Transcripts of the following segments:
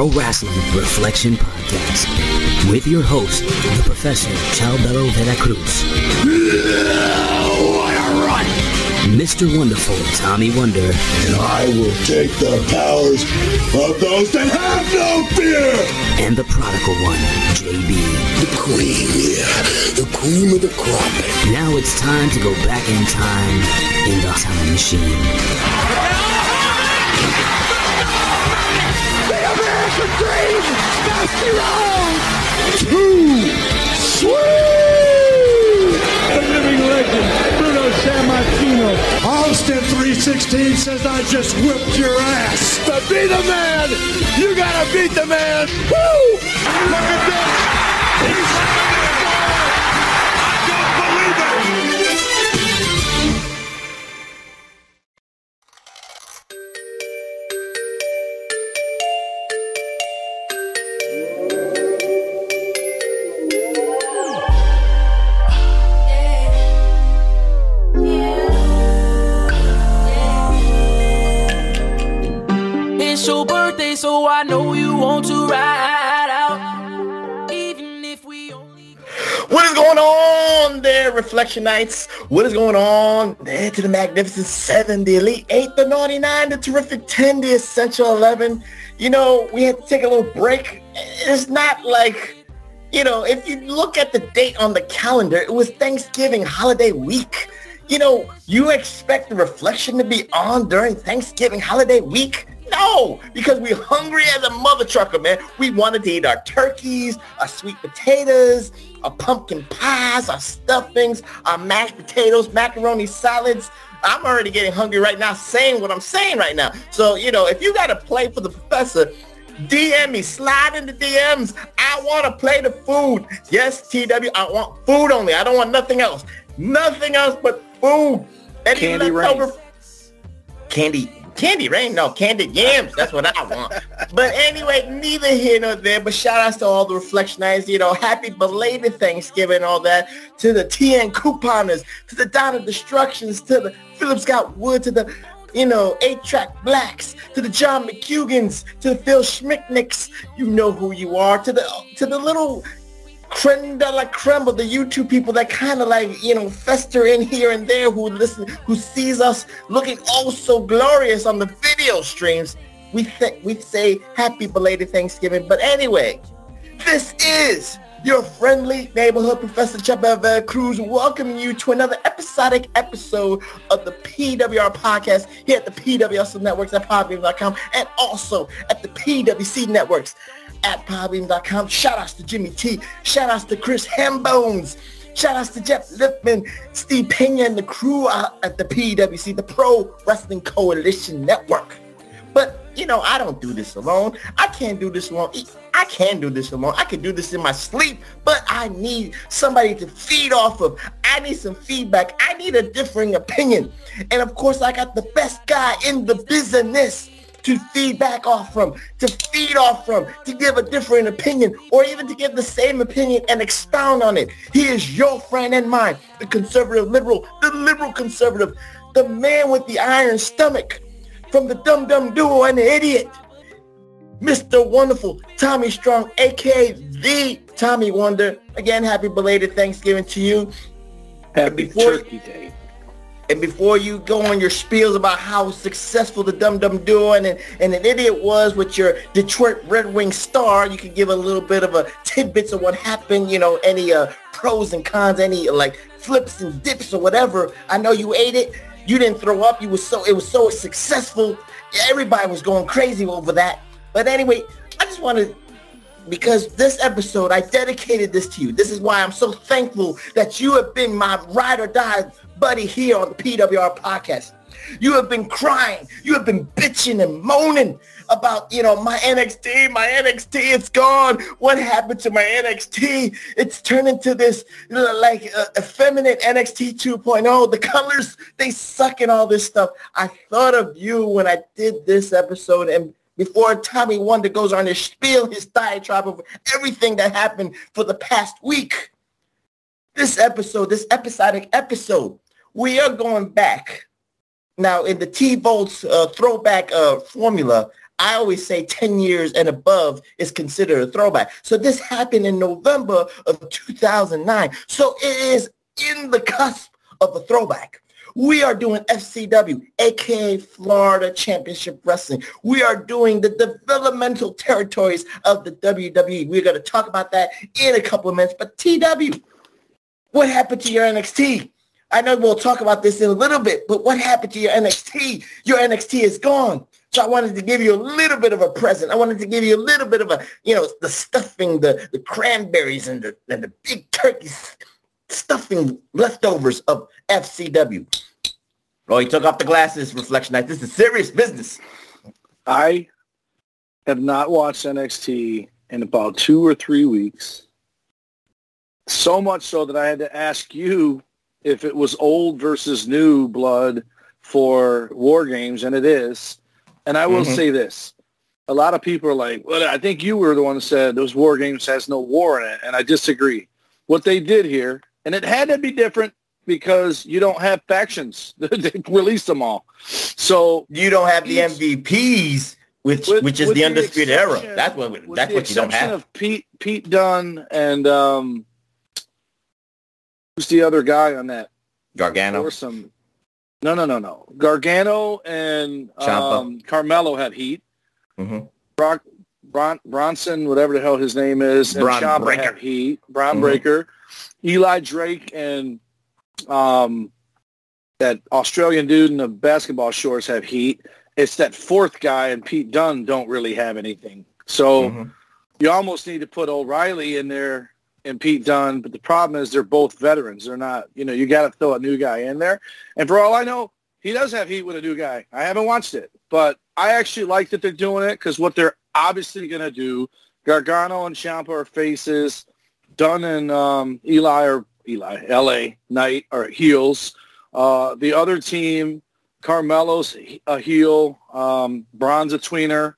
Pro Wrestling Reflection Podcast with your host, the Professor Chalbello Veracruz. What a run! Mr. Wonderful Tommy Wonder. And I will take the powers of those that have no fear! And the prodigal one, JB. The queen, yeah. The cream of the crop. Now it's time to go back in time in the time machine. The dream! Dusty Rhodes! Too sweet! The living legend, Bruno Sammartino. Austin 316 says I just whipped your ass. To be the man, you gotta beat the man. Woo! Look at this. It's there, Reflection Knights? What is going on there to the Magnificent 7, the Elite 8, the Naughty 9, the Terrific 10, the Essential 11? You know, we had to take a little break. It's not like, you know, if you look at the date on the calendar, it was Thanksgiving holiday week. You know, you expect the reflection to be on during Thanksgiving holiday week? No, because we're hungry as a mother trucker, man. We wanted to eat our turkeys, our sweet potatoes, our pumpkin pies, our stuffings, our mashed potatoes, macaroni salads. I'm already getting hungry right now saying what I'm saying right now. So, you know, if you got to play for the professor, DM me, slide in the DMs. I want to play the food. Yes, TW, I want food only. I don't want nothing else. Nothing else but food. Any Candy leftover- Candy, candy rain? No, candied yams. That's what I want. but anyway, neither here nor there. But shout outs to all the reflectionites. You know, happy belated Thanksgiving all that. To the TN couponers, to the Donna Destructions, to the Philip Scott Wood, to the you know, eight-track blacks, to the John McCugans, to the Phil Schmicknicks, you know who you are, to the to the little creme de la creme of the YouTube people that kind of like, you know, fester in here and there who listen, who sees us looking oh so glorious on the video streams. We th- we say happy belated Thanksgiving. But anyway, this is your friendly neighborhood Professor Chabeva Cruz welcoming you to another episodic episode of the PWR podcast here at the PWS Networks at Podbean.com and also at the PWC Networks at Podbean.com. Shout outs to Jimmy T. Shout outs to Chris Hambones. Shout outs to Jeff Lipman, Steve Pena, and the crew out at the PWC, the Pro Wrestling Coalition Network. But, you know, I don't do this alone. I can't do this alone. I can do this alone. I can do this in my sleep, but I need somebody to feed off of. I need some feedback. I need a differing opinion. And of course, I got the best guy in the business to feed back off from, to feed off from, to give a different opinion, or even to give the same opinion and expound on it. He is your friend and mine, the conservative liberal, the liberal conservative, the man with the iron stomach, from the Dum Dum Duo and the Idiot, Mr. Wonderful Tommy Strong, aka the Tommy Wonder. Again, happy belated Thanksgiving to you. Happy before- Turkey Day. And before you go on your spiels about how successful the Dum Dum doing and, and an idiot was with your Detroit Red Wing star, you could give a little bit of a tidbits of what happened, you know, any uh, pros and cons, any like flips and dips or whatever. I know you ate it. You didn't throw up. You was so it was so successful. Everybody was going crazy over that. But anyway, I just wanted because this episode, I dedicated this to you. This is why I'm so thankful that you have been my ride or die buddy here on the PWR podcast. You have been crying. You have been bitching and moaning about, you know, my NXT, my NXT, it's gone. What happened to my NXT? It's turned into this like uh, effeminate NXT 2.0. The colors, they suck and all this stuff. I thought of you when I did this episode and before Tommy Wonder goes on his spiel, his diatribe of everything that happened for the past week. This episode, this episodic episode, we are going back. Now, in the T-Volts uh, throwback uh, formula, I always say 10 years and above is considered a throwback. So this happened in November of 2009. So it is in the cusp of a throwback. We are doing FCW, aka Florida Championship Wrestling. We are doing the developmental territories of the WWE. We're going to talk about that in a couple of minutes. But TW, what happened to your NXT? I know we'll talk about this in a little bit, but what happened to your NXT? Your NXT is gone. So I wanted to give you a little bit of a present. I wanted to give you a little bit of a, you know, the stuffing, the, the cranberries and the, and the big turkeys, stuffing leftovers of FCW. Oh, he took off the glasses, Reflection Night. This is serious business. I have not watched NXT in about two or three weeks. So much so that I had to ask you if it was old versus new blood for War Games, and it is. And I will mm-hmm. say this. A lot of people are like, well, I think you were the one who said those War Games has no war in it, and I disagree. What they did here, and it had to be different because you don't have factions. they released them all. So you don't have the MVPs, which with, which is the undisputed era. That's what that's what you don't have. Of Pete Pete Dunne and um, who's the other guy on that? Gargano. Or some. No, no, no, no. Gargano and um, Carmelo had heat. Mm-hmm. Brock, Bron, Bronson, whatever the hell his name is, and Bron Ciampa Breakker. have heat. Bron mm-hmm. Breakker. Eli Drake and um, that Australian dude in the basketball shorts have heat. It's that fourth guy and Pete Dunne don't really have anything. So mm-hmm. you almost need to put O'Reilly in there and Pete Dunne. But the problem is they're both veterans. They're not, you know, you got to throw a new guy in there. And for all I know, he does have heat with a new guy. I haven't watched it, but I actually like that they're doing it because what they're obviously going to do, Gargano and Ciampa are faces. Dunne and um, Eli are Eli, L.A. Knight are heels. Uh, the other team, Carmelo's a heel, um, a tweener.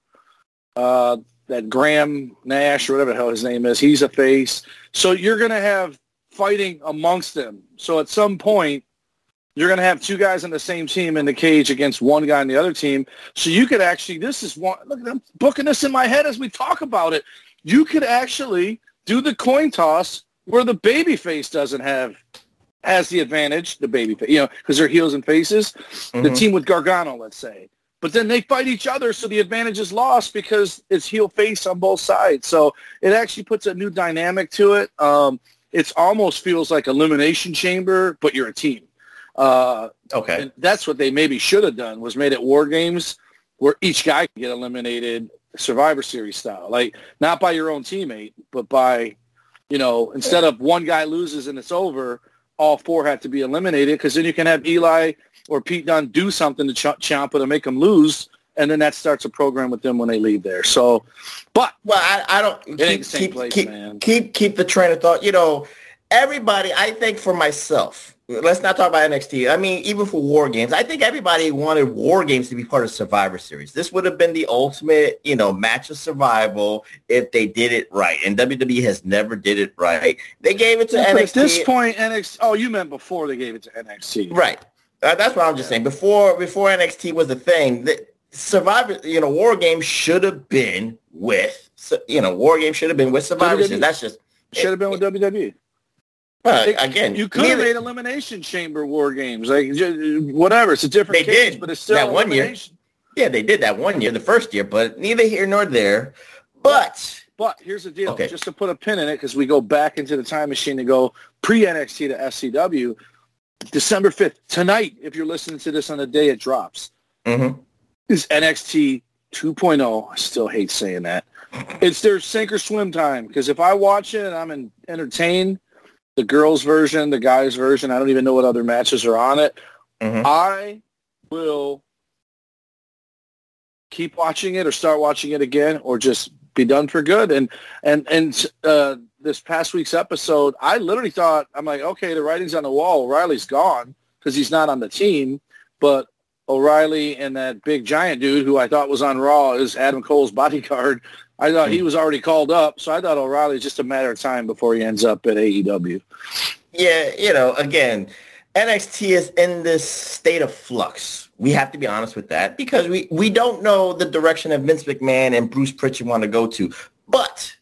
Uh, that Graham Nash or whatever the hell his name is, he's a face. So you're going to have fighting amongst them. So at some point, you're going to have two guys on the same team in the cage against one guy on the other team. So you could actually, this is one, look, I'm booking this in my head as we talk about it. You could actually do the coin toss where the baby face doesn't have has the advantage, the baby face, you know, because they're heels and faces. Mm-hmm. The team with Gargano, let's say. But then they fight each other, so the advantage is lost because it's heel face on both sides. So it actually puts a new dynamic to it. Um, it almost feels like elimination chamber, but you're a team. Uh, okay, that's what they maybe should have done was made it war games where each guy can get eliminated, Survivor Series style, like not by your own teammate, but by you know, instead of one guy loses and it's over, all four had to be eliminated because then you can have Eli or Pete Dunne do something to Ch- Ciampa to make them lose, and then that starts a program with them when they leave there. So, but well, I, I don't keep keep, place, keep, keep keep the train of thought. You know, everybody. I think for myself, let's not talk about NXT. I mean, even for War Games, I think everybody wanted War Games to be part of Survivor Series. This would have been the ultimate, you know, match of survival if they did it right. And WWE has never did it right. They gave it to yeah, NXT. At this point, NXT. Oh, you meant before they gave it to NXT, right? Uh, that's what I'm just saying. Before before NXT was a thing, the Survivor, you know, War Games should have been with, you know, War Games should have been with Survivor WWE. Series. That's just should have been with WWE. Well, again, you could have made elimination chamber war games, like whatever. It's a different they case, did but it's still that one year. Yeah, they did that one year, the first year, but neither here nor there. But but here's the deal. Okay. Just to put a pin in it, because we go back into the time machine to go pre NXT to FCW, December fifth tonight. If you're listening to this on the day it drops, mm-hmm. is NXT 2.0. I still hate saying that. It's their sink or swim time because if I watch it and I'm in, entertained the girls version, the guys version. I don't even know what other matches are on it. Mm-hmm. I will keep watching it or start watching it again or just be done for good. And and and uh, this past week's episode, I literally thought I'm like, okay, the writing's on the wall. Riley's gone because he's not on the team. But O'Reilly and that big giant dude who I thought was on Raw is Adam Cole's bodyguard. I thought he hmm. was already called up, so I thought O'Reilly's just a matter of time before he ends up at AEW. Yeah, you know, again, NXT is in this state of flux. We have to be honest with that because we, we don't know the direction that Vince McMahon and Bruce Prichard want to go to. But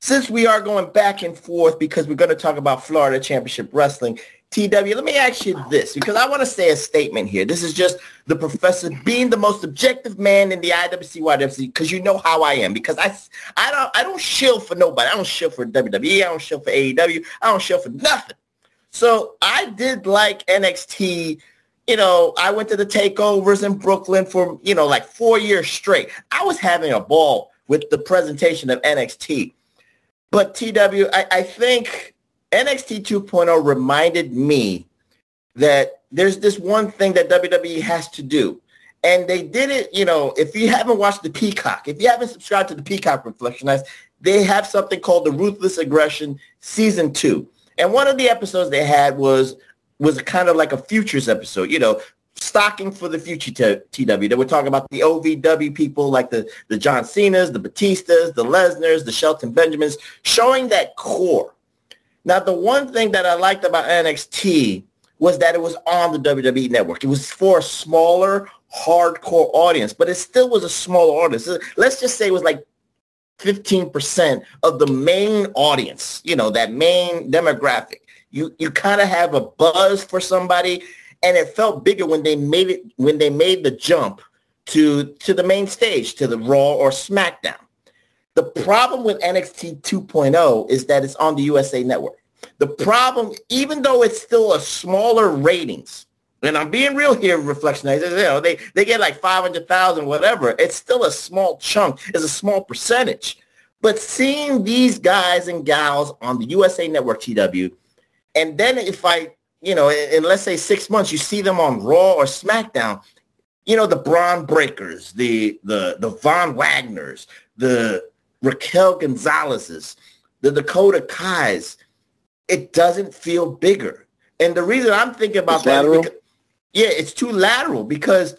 since we are going back and forth because we're going to talk about Florida Championship Wrestling, TW, let me ask you this because I want to say a statement here. This is just the professor being the most objective man in the IWC YWC because you know how I am because I I don't I don't shill for nobody. I don't shill for WWE. I don't shill for AEW. I don't shill for nothing. So I did like NXT. You know, I went to the takeovers in Brooklyn for you know like four years straight. I was having a ball with the presentation of NXT. But TW, I, I think NXT 2.0 reminded me that there's this one thing that WWE has to do. And they did it, you know, if you haven't watched the Peacock, if you haven't subscribed to the Peacock Reflectionites, they have something called the Ruthless Aggression Season 2. And one of the episodes they had was was kind of like a futures episode, you know, stocking for the future TW. They were talking about the OVW people like the, the John Cena's, the Batistas, the Lesnar's, the Shelton Benjamins, showing that core. Now, the one thing that I liked about NXT was that it was on the WWE network. It was for a smaller, hardcore audience, but it still was a small audience. Let's just say it was like 15% of the main audience, you know, that main demographic. You you kind of have a buzz for somebody and it felt bigger when they made it when they made the jump to to the main stage, to the Raw or SmackDown. The problem with NXT 2.0 is that it's on the USA Network. The problem, even though it's still a smaller ratings, and I'm being real here, Reflection, you know, they, they get like 500,000, whatever. It's still a small chunk. It's a small percentage. But seeing these guys and gals on the USA Network TW, and then if I, you know, in let's say six months, you see them on Raw or SmackDown, you know, the Bron Breakkers, the the the Von Wagners, the Raquel Gonzalez's, the Dakota Kais, it doesn't feel bigger. And the reason I'm thinking about it's that. Because, yeah, it's too lateral because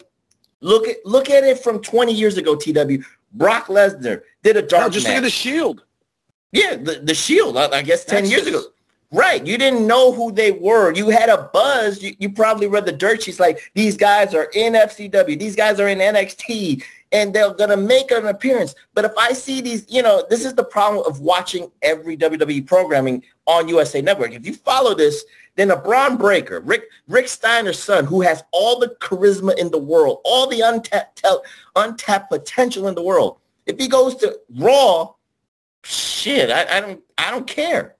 look at look at it from 20 years ago, TW. Brock Lesnar did a dark no, just match. look at the Shield. Yeah, the, the Shield. I, I guess 10 That's years just, ago. Right. You didn't know who they were. You had a buzz. You, you probably read the dirt sheets like these guys are in FCW. These guys are in NXT and they're going to make an appearance. But if I see these, you know, this is the problem of watching every WWE programming on USA Network. If you follow this, then a Bron Breakker, Rick Rick Steiner's son, who has all the charisma in the world, all the untapped untapped potential in the world. If he goes to Raw, shit, I, I don't I don't care.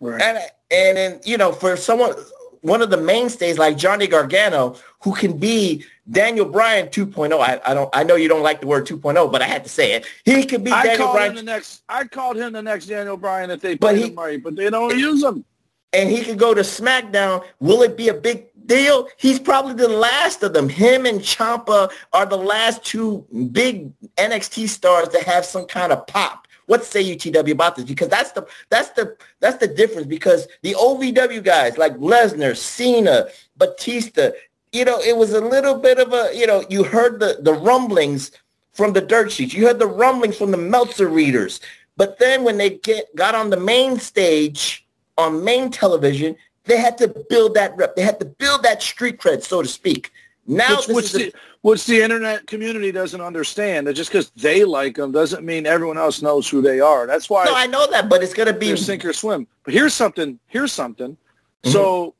Right. And and then you know, for someone one of the mainstays like Johnny Gargano, who can be Daniel Bryan 2.0. I, I don't I know you don't like the word 2.0, but I had to say it. He could be I Daniel Bryan. the next I called him the next Daniel Bryan if they but he, him right, but they don't use him. And he could go to SmackDown. Will it be a big deal? He's probably the last of them. Him and Ciampa are the last two big NXT stars to have some kind of pop. What say you, TW, about this? Because that's the that's the that's the difference. Because the OVW guys like Lesnar, Cena, Batista, you know, it was a little bit of a, you know, you heard the the rumblings from the dirt sheets. You heard the rumblings from the Meltzer readers. But then when they get got on the main stage on main television, they had to build that rep. They had to build that street cred, so to speak. Now, which, which, the, which the internet community doesn't understand. That just because they like them doesn't mean everyone else knows who they are. That's why. No, I know that, but it's going to be sink or swim. But here's something. Here's something. Mm-hmm. So,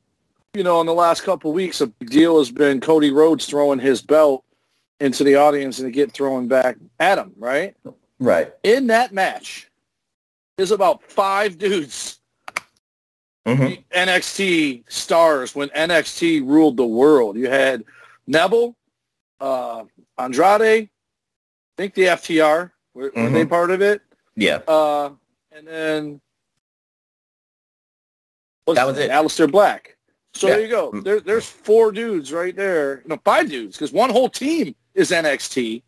you know, in the last couple of weeks, a big deal has been Cody Rhodes throwing his belt into the audience and it get thrown back at him. Right. Right. In that match, is about five dudes. Mm-hmm. NXT stars when NXT ruled the world. You had Neville, uh, Andrade, I think the FTR were, mm-hmm. were, they mm-hmm. part of it? Yeah. Uh, and then that was it. Aleister Black. So yeah. there you go. Mm. There, there's four dudes right there. No, five dudes because one whole team is NXT.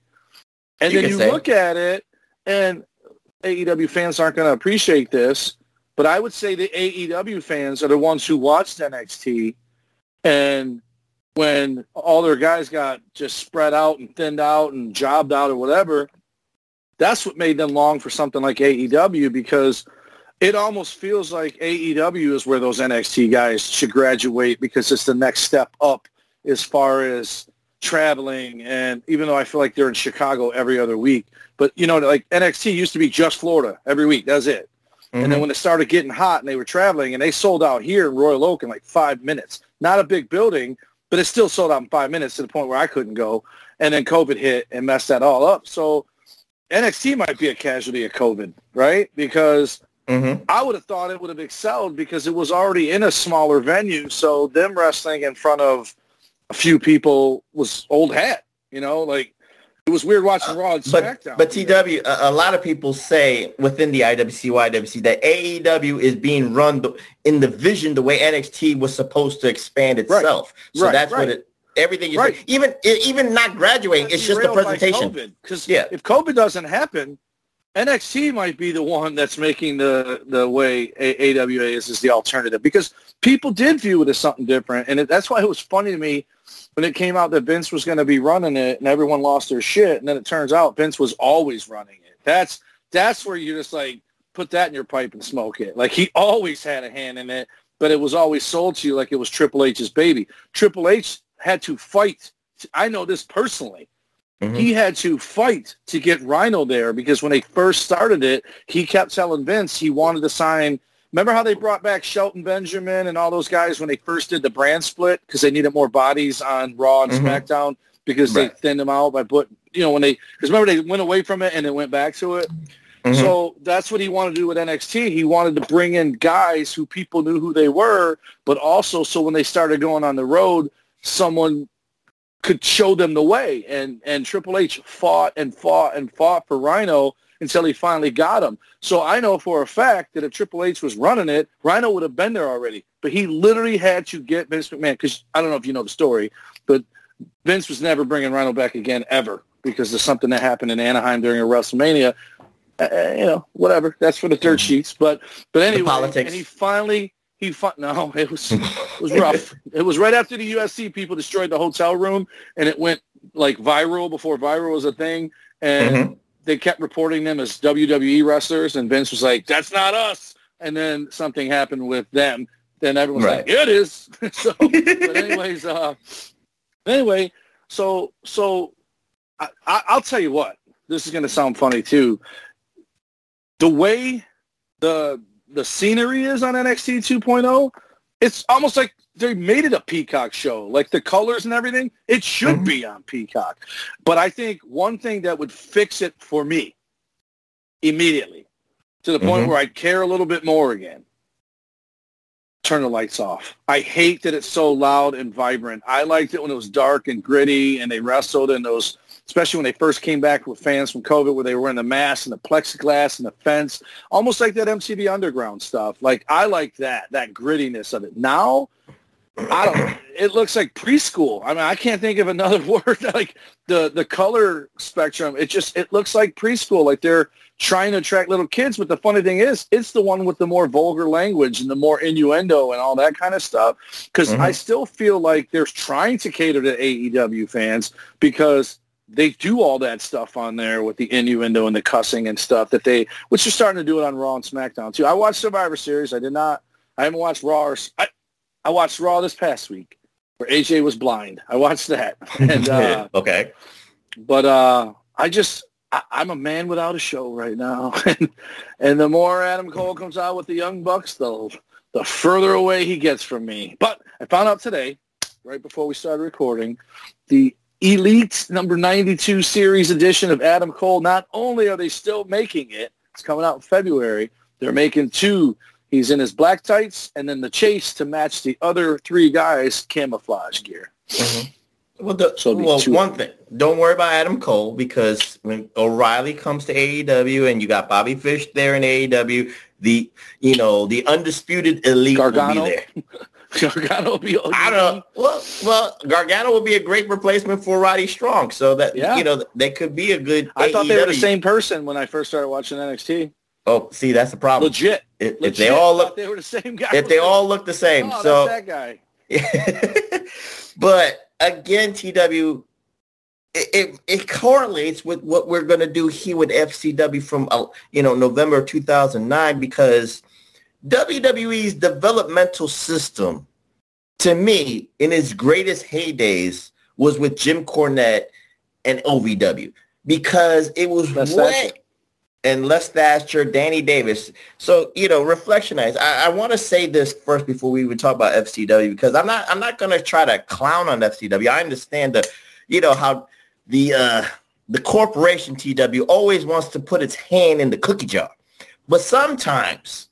And you then you say. look at it, and AEW fans aren't going to appreciate this, but I would say the AEW fans are the ones who watched NXT and when all their guys got just spread out and thinned out and jobbed out or whatever, that's what made them long for something like AEW because it almost feels like AEW is where those NXT guys should graduate because it's the next step up as far as traveling. And even though I feel like they're in Chicago every other week, but you know, like NXT used to be just Florida every week. That's it. Mm-hmm. And then when it started getting hot and they were traveling and they sold out here in Royal Oak in like five minutes, not a big building, but it still sold out in five minutes to the point where I couldn't go. And then COVID hit and messed that all up. So NXT might be a casualty of COVID, right? Because mm-hmm. I would have thought it would have excelled because it was already in a smaller venue. So them wrestling in front of a few people was old hat, you know, like it was weird watching Raw and SmackDown. But, but TW, a, a, lot of people say within the IWC, YWC that AEW is being run in the vision the way NXT was supposed to expand itself. Right. So right, that's right. what it. Everything right. even even not graduating, it's just the presentation. Because yeah. if COVID doesn't happen, NXT might be the one that's making the the way AWA is is the alternative because people did view it as something different, and it, that's why it was funny to me when it came out that Vince was going to be running it, and everyone lost their shit, and then it turns out Vince was always running it. That's that's where you just like put that in your pipe and smoke it. Like he always had a hand in it, but it was always sold to you like it was Triple H's baby. Triple H had to fight. I know this personally Mm-hmm. He had to fight to get Rhino there because when they first started it, he kept telling Vince he wanted to sign. Remember how they brought back Shelton Benjamin and all those guys when they first did the brand split because they needed more bodies on Raw and mm-hmm. SmackDown because right. they thinned them out by put you know when they because remember they went away from it and then went back to it. Mm-hmm. So that's what he wanted to do with NXT. He wanted to bring in guys who people knew who they were, but also so when they started going on the road, someone could show them the way. And and Triple H fought and fought and fought for Rhino until he finally got him. So I know for a fact that if Triple H was running it, Rhino would have been there already. But he literally had to get Vince McMahon because I don't know if you know the story, but Vince was never bringing Rhino back again ever because of something that happened in Anaheim during a WrestleMania. Uh, uh you know, whatever. That's for the dirt mm-hmm. sheets. But but anyway, politics. and he finally he fought. No, it was it was rough. it was right after the USC people destroyed the hotel room, and it went like viral before viral was a thing, and mm-hmm. They kept reporting them as WWE wrestlers, and Vince was like, "That's not us." And then something happened with them. Then everyone's right. like, "It is." so, but anyways, uh, anyway, so so I, I, I'll tell you what. This is going to sound funny too. The way the the scenery is on NXT 2.0, it's almost like they made it a Peacock show. Like the colors and everything, it should mm-hmm. be on Peacock. But I think one thing that would fix it for me immediately to the point mm-hmm. where I'd care a little bit more again. Turn the lights off. I hate that it's so loud and vibrant. I liked it when it was dark and gritty and they wrestled in those especially when they first came back with fans from COVID, where they were in the mask and the plexiglass and the fence, almost like that MTV Underground stuff. Like I like that, that grittiness of it. Now, I don't. It looks like preschool. I mean, I can't think of another word. like the the color spectrum, it just it looks like preschool. Like they're trying to attract little kids. But the funny thing is, it's the one with the more vulgar language and the more innuendo and all that kind of stuff. Because mm-hmm. I still feel like they're trying to cater to AEW fans because they do all that stuff on there with the innuendo and the cussing and stuff that they, which they're starting to do it on Raw and SmackDown too. I watched Survivor Series. I did not. I haven't watched Raw. Or, I, I watched Raw this past week where AJ was blind. I watched that. And uh, okay, but uh, I just I, am a man without a show right now, and and the more Adam Cole comes out with the Young Bucks, the the further away he gets from me. But I found out today, right before we started recording, the Elite number 92 series edition of Adam Cole. Not only are they still making it, it's coming out in February, they're making two. He's in his black tights and then the chase to match the other three guys' camouflage gear. Mm-hmm. Well, the, so well one thing, don't worry about Adam Cole because when O'Reilly comes to AEW and you got Bobby Fish there in AEW, the you know the undisputed elite Gargano. will be there. Gargano will be. I don't know. Well, well, Gargano would be a great replacement for Roddy Strong. So that yeah. you know they could be a good. I AEW. thought they were the same person when I first started watching NXT. Oh, see, that's the problem. Legit. If, Legit. if they all look, they were the same guy. If they all look the same, oh, so that guy. but again, TW, it, it, it, correlates with what we're going to do here with FCW from, uh, you know, November 2009 because WWE's developmental system, to me, in its greatest heydays, was with Jim Cornette and OVW because it was That's way, and Les Thatcher, Danny Davis. So, you know, Reflectionites. I, I want to say this first before we even talk about FCW because I'm not I'm not gonna try to clown on FCW. I understand the you know how the uh the corporation TW always wants to put its hand in the cookie jar. But sometimes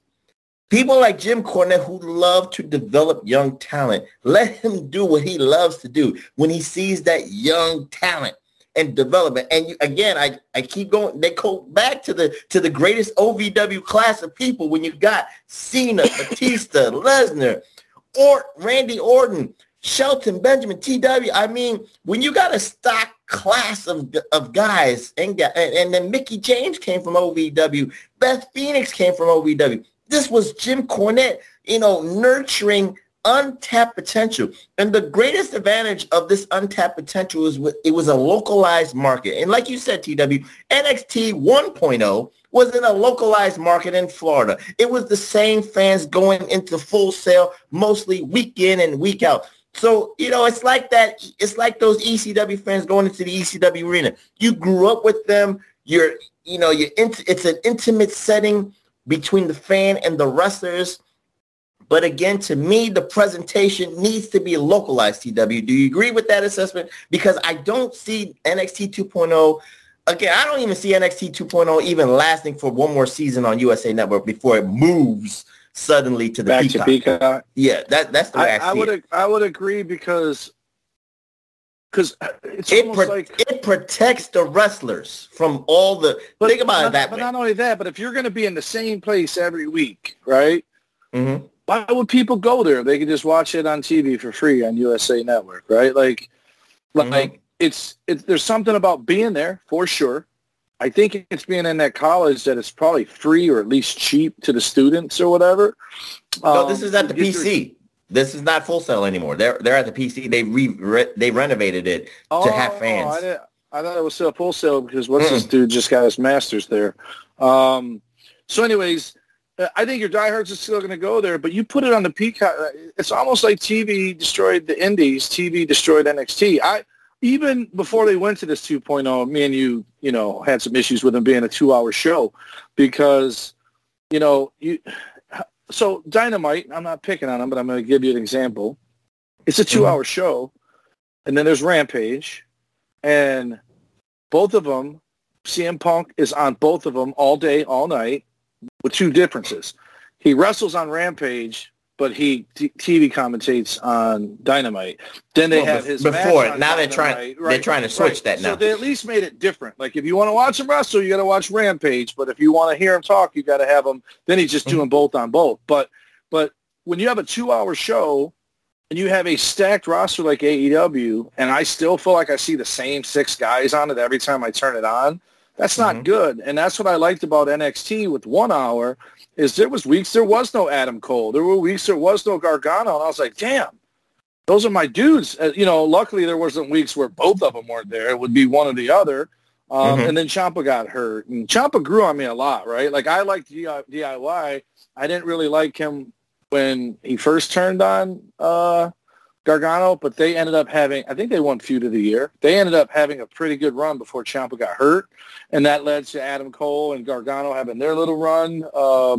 people like Jim Cornette who love to develop young talent, let him do what he loves to do when he sees that young talent and development. And you, again, I, I keep going. They go back to the to the greatest OVW class of people when you got Cena, Batista, Lesnar, or Randy Orton, Shelton, Benjamin, TW. I mean, when you got a stock class of of guys, and and, and then Mickie James came from OVW, Beth Phoenix came from OVW. This was Jim Cornette, you know, nurturing untapped potential. And the greatest advantage of this untapped potential is it was a localized market. And like you said, TW, NXT 1.0 was in a localized market in Florida. It was the same fans going into Full Sail mostly week in and week out. So, you know, it's like that. It's like those ECW fans going into the ECW arena. You grew up with them. You're, you know, you're into, it's an intimate setting between the fan and the wrestlers but again, to me, the presentation needs to be localized, TW. Do you agree with that assessment? Because I don't see NXT 2.0. Again, I don't even see NXT 2.0 even lasting for one more season on USA Network before it moves suddenly to the Back Peacock. To Peacock. Yeah, that, that's the way I, I, I would it. I would agree because because it's it pro- like it protects the wrestlers from all the. But, think about not, it that but way. not only that, but if you're going to be in the same place every week, right? Mm-hmm why would people go there? They could just watch it on TV for free on USA Network, right? Like, mm-hmm. like it's it, there's something about being there for sure. I think it's being in that college that it's probably free or at least cheap to the students or whatever. No, um, this is at the PC. This is not Full Sail anymore. They're they're at the PC. They re, re they renovated it oh, to have fans. I, I, thought it was still Full Sail because what's mm. this dude just got his masters there. Um, so, anyways, I think your diehards are still going to go there, but you put it on the Peacock. It's almost like TV destroyed the Indies. TV destroyed NXT. I even before they went to this 2.0, me and you, you know, had some issues with them being a two-hour show because, you know, you. So Dynamite, I'm not picking on them, but I'm going to give you an example. It's a mm-hmm. two-hour mm-hmm. show, and then there's Rampage, and both of them, CM Punk is on both of them all day, all night with two differences. He wrestles on Rampage, but he t- TV commentates on Dynamite. Then they well, have his before. now Dynamite, they're trying right, they're trying to switch right. that now. So they at least made it different. Like if you want to watch him wrestle, you got to watch Rampage. But if you want to hear him talk, you got to have him. Then he's just mm-hmm. doing both on both. But but when you have a two-hour show and you have a stacked roster like AEW, and I still feel like I see the same six guys on it every time I turn it on. That's not mm-hmm. good. And that's what I liked about NXT with one hour is there was weeks there was no Adam Cole. There were weeks there was no Gargano. And I was like, damn, those are my dudes. Uh, you know, luckily there wasn't weeks where both of them weren't there. It would be one or the other. Um, mm-hmm. And then Ciampa got hurt. And Ciampa grew on me a lot, right? Like I liked DIY. I didn't really like him when he first turned on uh, Gargano, but they ended up having, I think they won feud of the year. They ended up having a pretty good run before Ciampa got hurt, and that led to Adam Cole and Gargano having their little run, uh,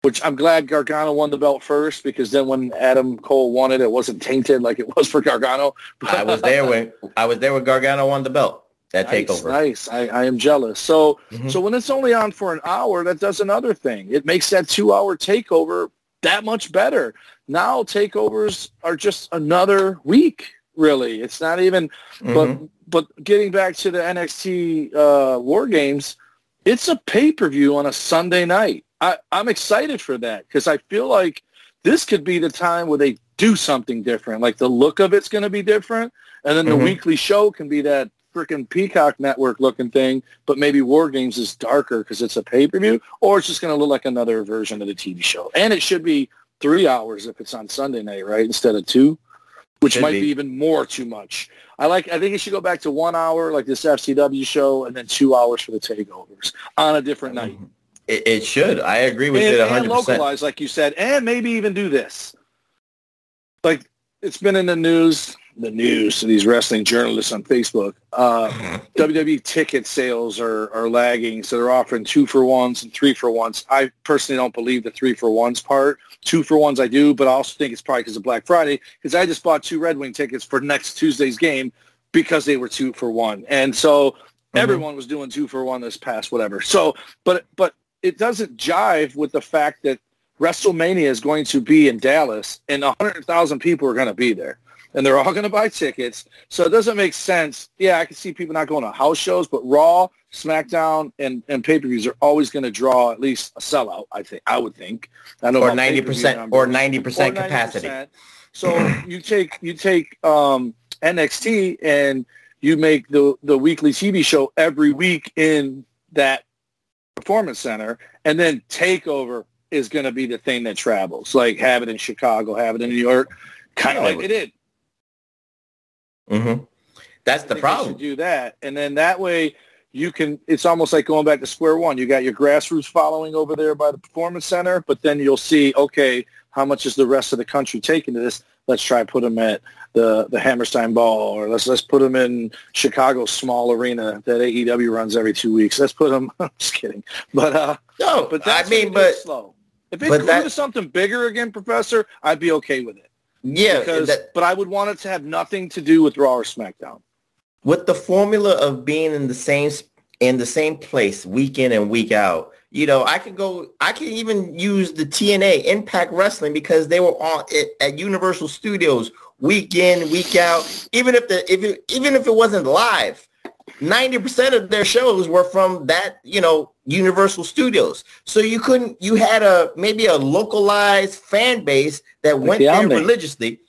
which I'm glad Gargano won the belt first because then when Adam Cole won it, it wasn't tainted like it was for Gargano. I was there when I was there when Gargano won the belt. That nice, takeover. Nice. I, I am jealous. So mm-hmm. so when it's only on for an hour, that does another thing. It makes that two hour takeover that much better. Now takeovers are just another week, really. It's not even, mm-hmm. but but getting back to the NXT uh, War Games, it's a pay-per-view on a Sunday night. I, I'm excited for that because I feel like this could be the time where they do something different. Like the look of it's going to be different, and then mm-hmm. the weekly show can be that freaking Peacock Network looking thing, but maybe War Games is darker because it's a pay-per-view, or it's just going to look like another version of the TV show. And it should be three hours if it's on Sunday night, right, instead of two. which Could might be. be. even more too much. I like. I think it should go back to one hour, like this FCW show, and then two hours for the takeovers on a different night. Mm-hmm. It, it should. I agree with and, it 100. percent localize, like you said, and maybe even do this. Like it's been in the news the news to these wrestling journalists on Facebook. Uh, WWE ticket sales are, are lagging, so they're offering two for ones and three for ones. I personally don't believe the three for ones part. Two for ones I do, but I also think it's probably because of Black Friday because I just bought two Red Wing tickets for next Tuesday's game because they were two for one, and so mm-hmm. everyone was doing two for one this past whatever. So, but but it doesn't jive with the fact that WrestleMania is going to be in Dallas and 100,000 people are going to be there and they're all going to buy tickets. So it doesn't make sense. Yeah, I can see people not going to house shows, but Raw, SmackDown, and, and pay-per-views are always going to draw at least a sellout, I think. I would think. I know or 90% or 90% capacity. So you take you take um, NXT and you make the the weekly TV show every week in that performance center, and then Takeover is going to be the thing that travels. Like have it in Chicago, have it in New York, kind of like they did. Mm-hmm. That's the problem. do that, and then that way you can. It's almost like going back to square one. You got your grassroots following over there by the performance center, but then you'll see, okay, how much is the rest of the country taking to this? Let's try put them at the the Hammerstein Ball, or let's let's put them in Chicago's small arena that AEW runs every two weeks. Let's put them. I'm just kidding, but uh, no, but I mean, but slow. If it grew to something bigger again, Professor, I'd be okay with it. Yeah, because, that, but I would want it to have nothing to do with Raw or SmackDown. With the formula of being in the same in the same place week in and week out, you know, I can go. I can even use the TNA Impact Wrestling because they were on it at Universal Studios week in, week out. Even if the if it, even if it wasn't live, 90% of their shows were from that, you know, Universal Studios. So you couldn't, you had a, maybe a localized fan base that went the there religiously.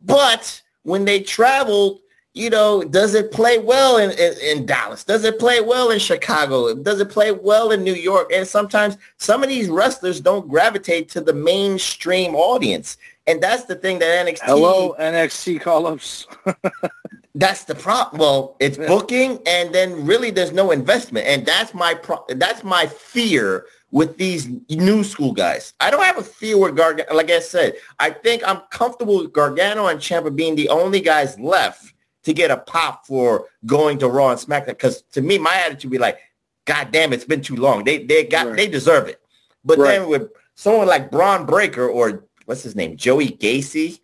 But when they traveled, you know, does it play well in, in, in, Dallas? Does it play well in Chicago? Does it play well in New York? And sometimes some of these wrestlers don't gravitate to the mainstream audience. And that's the thing that NXT. Hello, NXT call-ups. that's the problem. Well, it's booking, and then really there's no investment, and that's my pro- that's my fear with these new school guys. I don't have a fear with Gargano. Like I said, I think I'm comfortable with Gargano and Ciampa being the only guys left to get a pop for going to Raw and SmackDown. Because to me, my attitude would be like, God damn, it's been too long. They they got right. they deserve it. But right. then with someone like Bron Breakker or what's his name, Joey Gacy.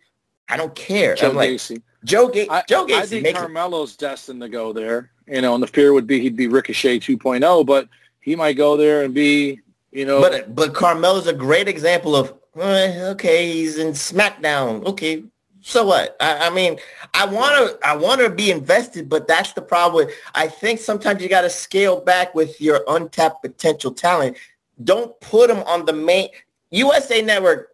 I don't care. Joe I'm like, Gacy. Joe, Ga- I, Joe Gacy. I think Carmelo's it. destined to go there. You know, and the fear would be he'd be Ricochet 2.0, but he might go there and be, you know. But but Carmelo's a great example of eh, okay, he's in SmackDown. Okay, so what? I, I mean, I want to I want to be invested, but that's the problem. I think sometimes you got to scale back with your untapped potential talent. Don't put them on the main. USA Network,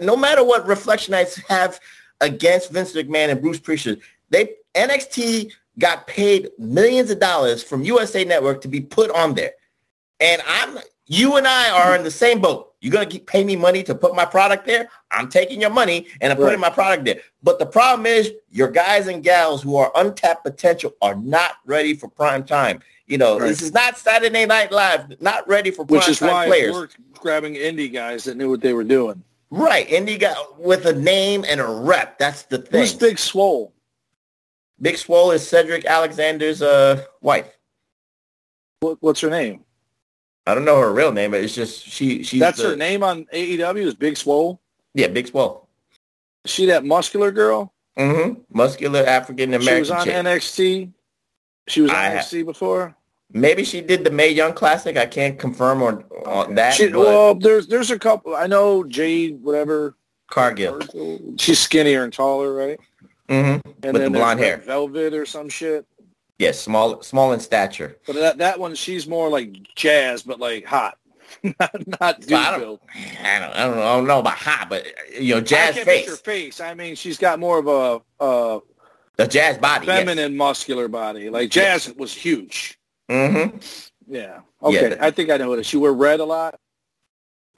no matter what Reflection I have against Vince McMahon and Bruce Prichard, they NXT got paid millions of dollars from USA Network to be put on there. And I'm you and I are in the same boat. You're gonna keep pay me money to put my product there. I'm taking your money and I'm right. putting my product there. But the problem is your guys and gals who are untapped potential are not ready for prime time. You know, right. this is not Saturday Night Live. Not ready for prime Which is time why players grabbing indie guys that knew what they were doing. Right, indie guy with a name and a rep. That's the thing. Who's Big Swole? Big Swole is Cedric Alexander's uh, wife. What, what's her name? I don't know her real name, but it's just she. She's that's the, her name on AEW is Big Swole. Yeah, Big Swole. Is she that muscular girl? Mm-hmm. Muscular African American. She was on chick. NXT. She was on I NXT before. Maybe she did the Mae Young Classic. I can't confirm on, on that. She, well, there's there's a couple. I know Jade, whatever. Cargill. She's skinnier and taller, right? Mm-hmm. And With the blonde hair. Velvet or some shit. Yes, small small in stature. But that that one, she's more like jazz, but like hot. not not dude I don't, I don't, I don't know. I don't know about hot, but you know, jazz I can't face. Her face. I mean, she's got more of a uh, the jazz body, feminine, yes. muscular body. Like jazz yes. was huge. Mm-hmm. Yeah. Okay. Yeah. I think I know it. She wear red a lot.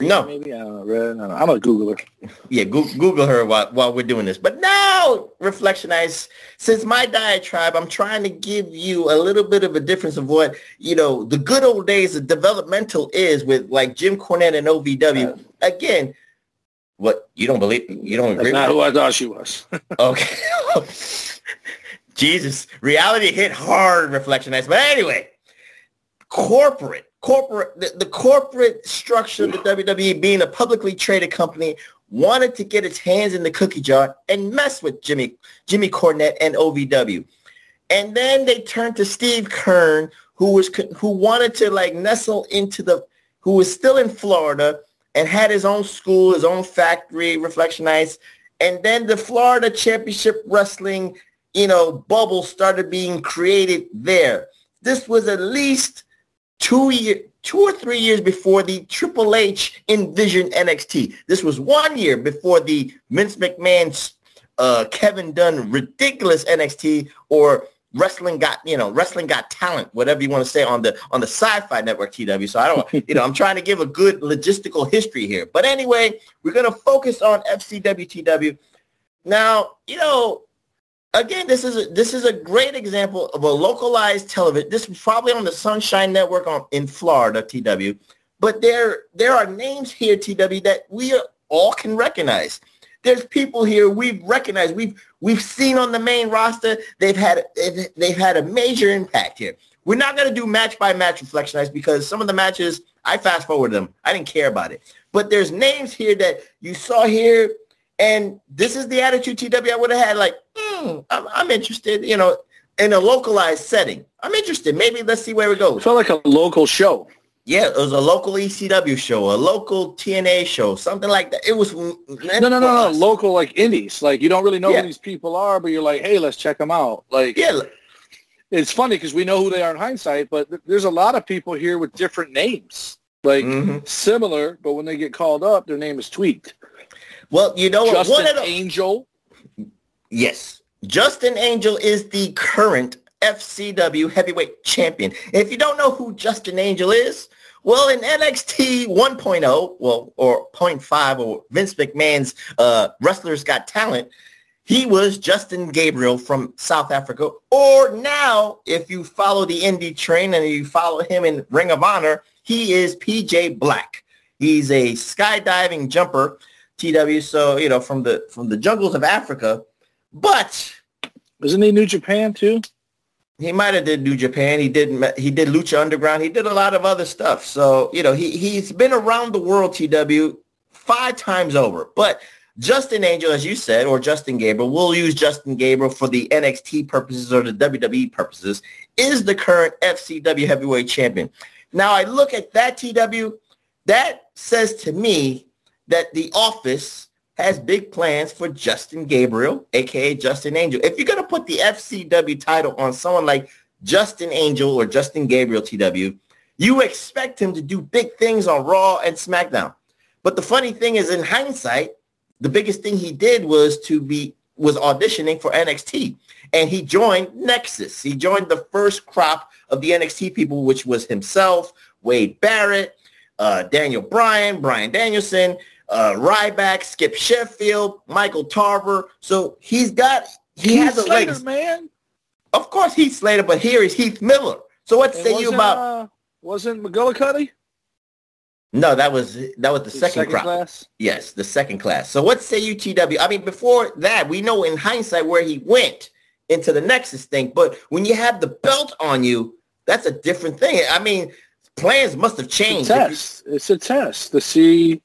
No. Maybe I don't know. Red. I don't know. I'm a Googler. Yeah. Go- Google her while while we're doing this. But now, Reflection Reflectionites, since my diatribe, I'm trying to give you a little bit of a difference of what, you know, the good old days of developmental is with like Jim Cornette and OVW. Again, what, you don't believe, you don't agree? That's not who I thought she was. okay. Jesus, reality hit hard, reflection Reflectionites. But anyway, corporate corporate the, the, corporate structure of the WWE being a publicly traded company wanted to get its hands in the cookie jar and mess with Jimmy Jimmy Cornette and OVW. And then they turned to Steve Keirn who was who wanted to like nestle into the who was still in Florida and had his own school, his own factory, Reflectionites. And then the Florida Championship Wrestling, you know, bubble started being created there. This was at least two year, two or three years before the Triple H envisioned NXT. This was one year before the Vince McMahon's uh, Kevin Dunn ridiculous NXT or wrestling got you know wrestling got talent whatever you want to say on the on the sci-fi network tw so i don't you know i'm trying to give a good logistical history here. But anyway we're going to focus on fcwtw now you know again, this is a, this is a great example of a localized television. This is probably on the Sunshine Network on, in Florida, TW. But there there are names here, TW, that we all can recognize. There's people here we've recognized. We've we've seen on the main roster. They've had they've had a major impact here. We're not going to do match by match Reflectionites because some of the matches I fast forward them. I didn't care about it. But there's names here that you saw here and this is the attitude TW I would have had like, hmm, I'm, I'm interested, you know, in a localized setting. I'm interested. Maybe let's see where it goes. It felt like a local show. Yeah, it was a local ECW show, a local TNA show, something like that. It was no, no, no, no, local like indies. Like you don't really know yeah. who these people are, but you're like, hey, let's check them out. Like, yeah, it's funny because we know who they are in hindsight, but th- there's a lot of people here with different names, like mm-hmm. similar, but when they get called up, their name is tweaked. Well, you know Justin what? One Angel. Yes. Justin Angel is the current FCW heavyweight champion. If you don't know who Justin Angel is, well, in NXT 1.0, well, or 0.5, or Vince McMahon's uh, Wrestlers Got Talent, he was Justin Gabriel from South Africa. Or now, if you follow the indie train and you follow him in Ring of Honor, he is PJ Black. He's a skydiving jumper TW. So you know from the from the jungles of Africa, but wasn't he New Japan too? He might have did New Japan. He did he did Lucha Underground. He did a lot of other stuff. So you know he he's been around the world. TW five times over, but. Justin Angel, as you said, or Justin Gabriel, we'll use Justin Gabriel for the NXT purposes or the WWE purposes, is the current FCW heavyweight champion. Now I look at that TW, that says to me that the office has big plans for Justin Gabriel, aka Justin Angel. If you're going to put the FCW title on someone like Justin Angel or Justin Gabriel TW, you expect him to do big things on Raw and SmackDown. But the funny thing is in hindsight, the biggest thing he did was to be was auditioning for NXT and he joined Nexus. He joined the first crop of the NXT people, which was himself, Wade Barrett, uh, Daniel Bryan, Bryan Danielson, uh, Ryback, Skip Sheffield, Michael Tarver. So he's got he Heath has a Slater, legacy. man. Of course, Heath Slater, but here is Heath Miller. So what say you about? Uh, wasn't McGillicutty? No, that was that was the, the second, second class. Yes, the second class. So what say you, TW? I mean, before that, we know in hindsight where he went into the Nexus thing, but when you have the belt on you, that's a different thing. I mean, plans must have changed. It's a test. It's a test to see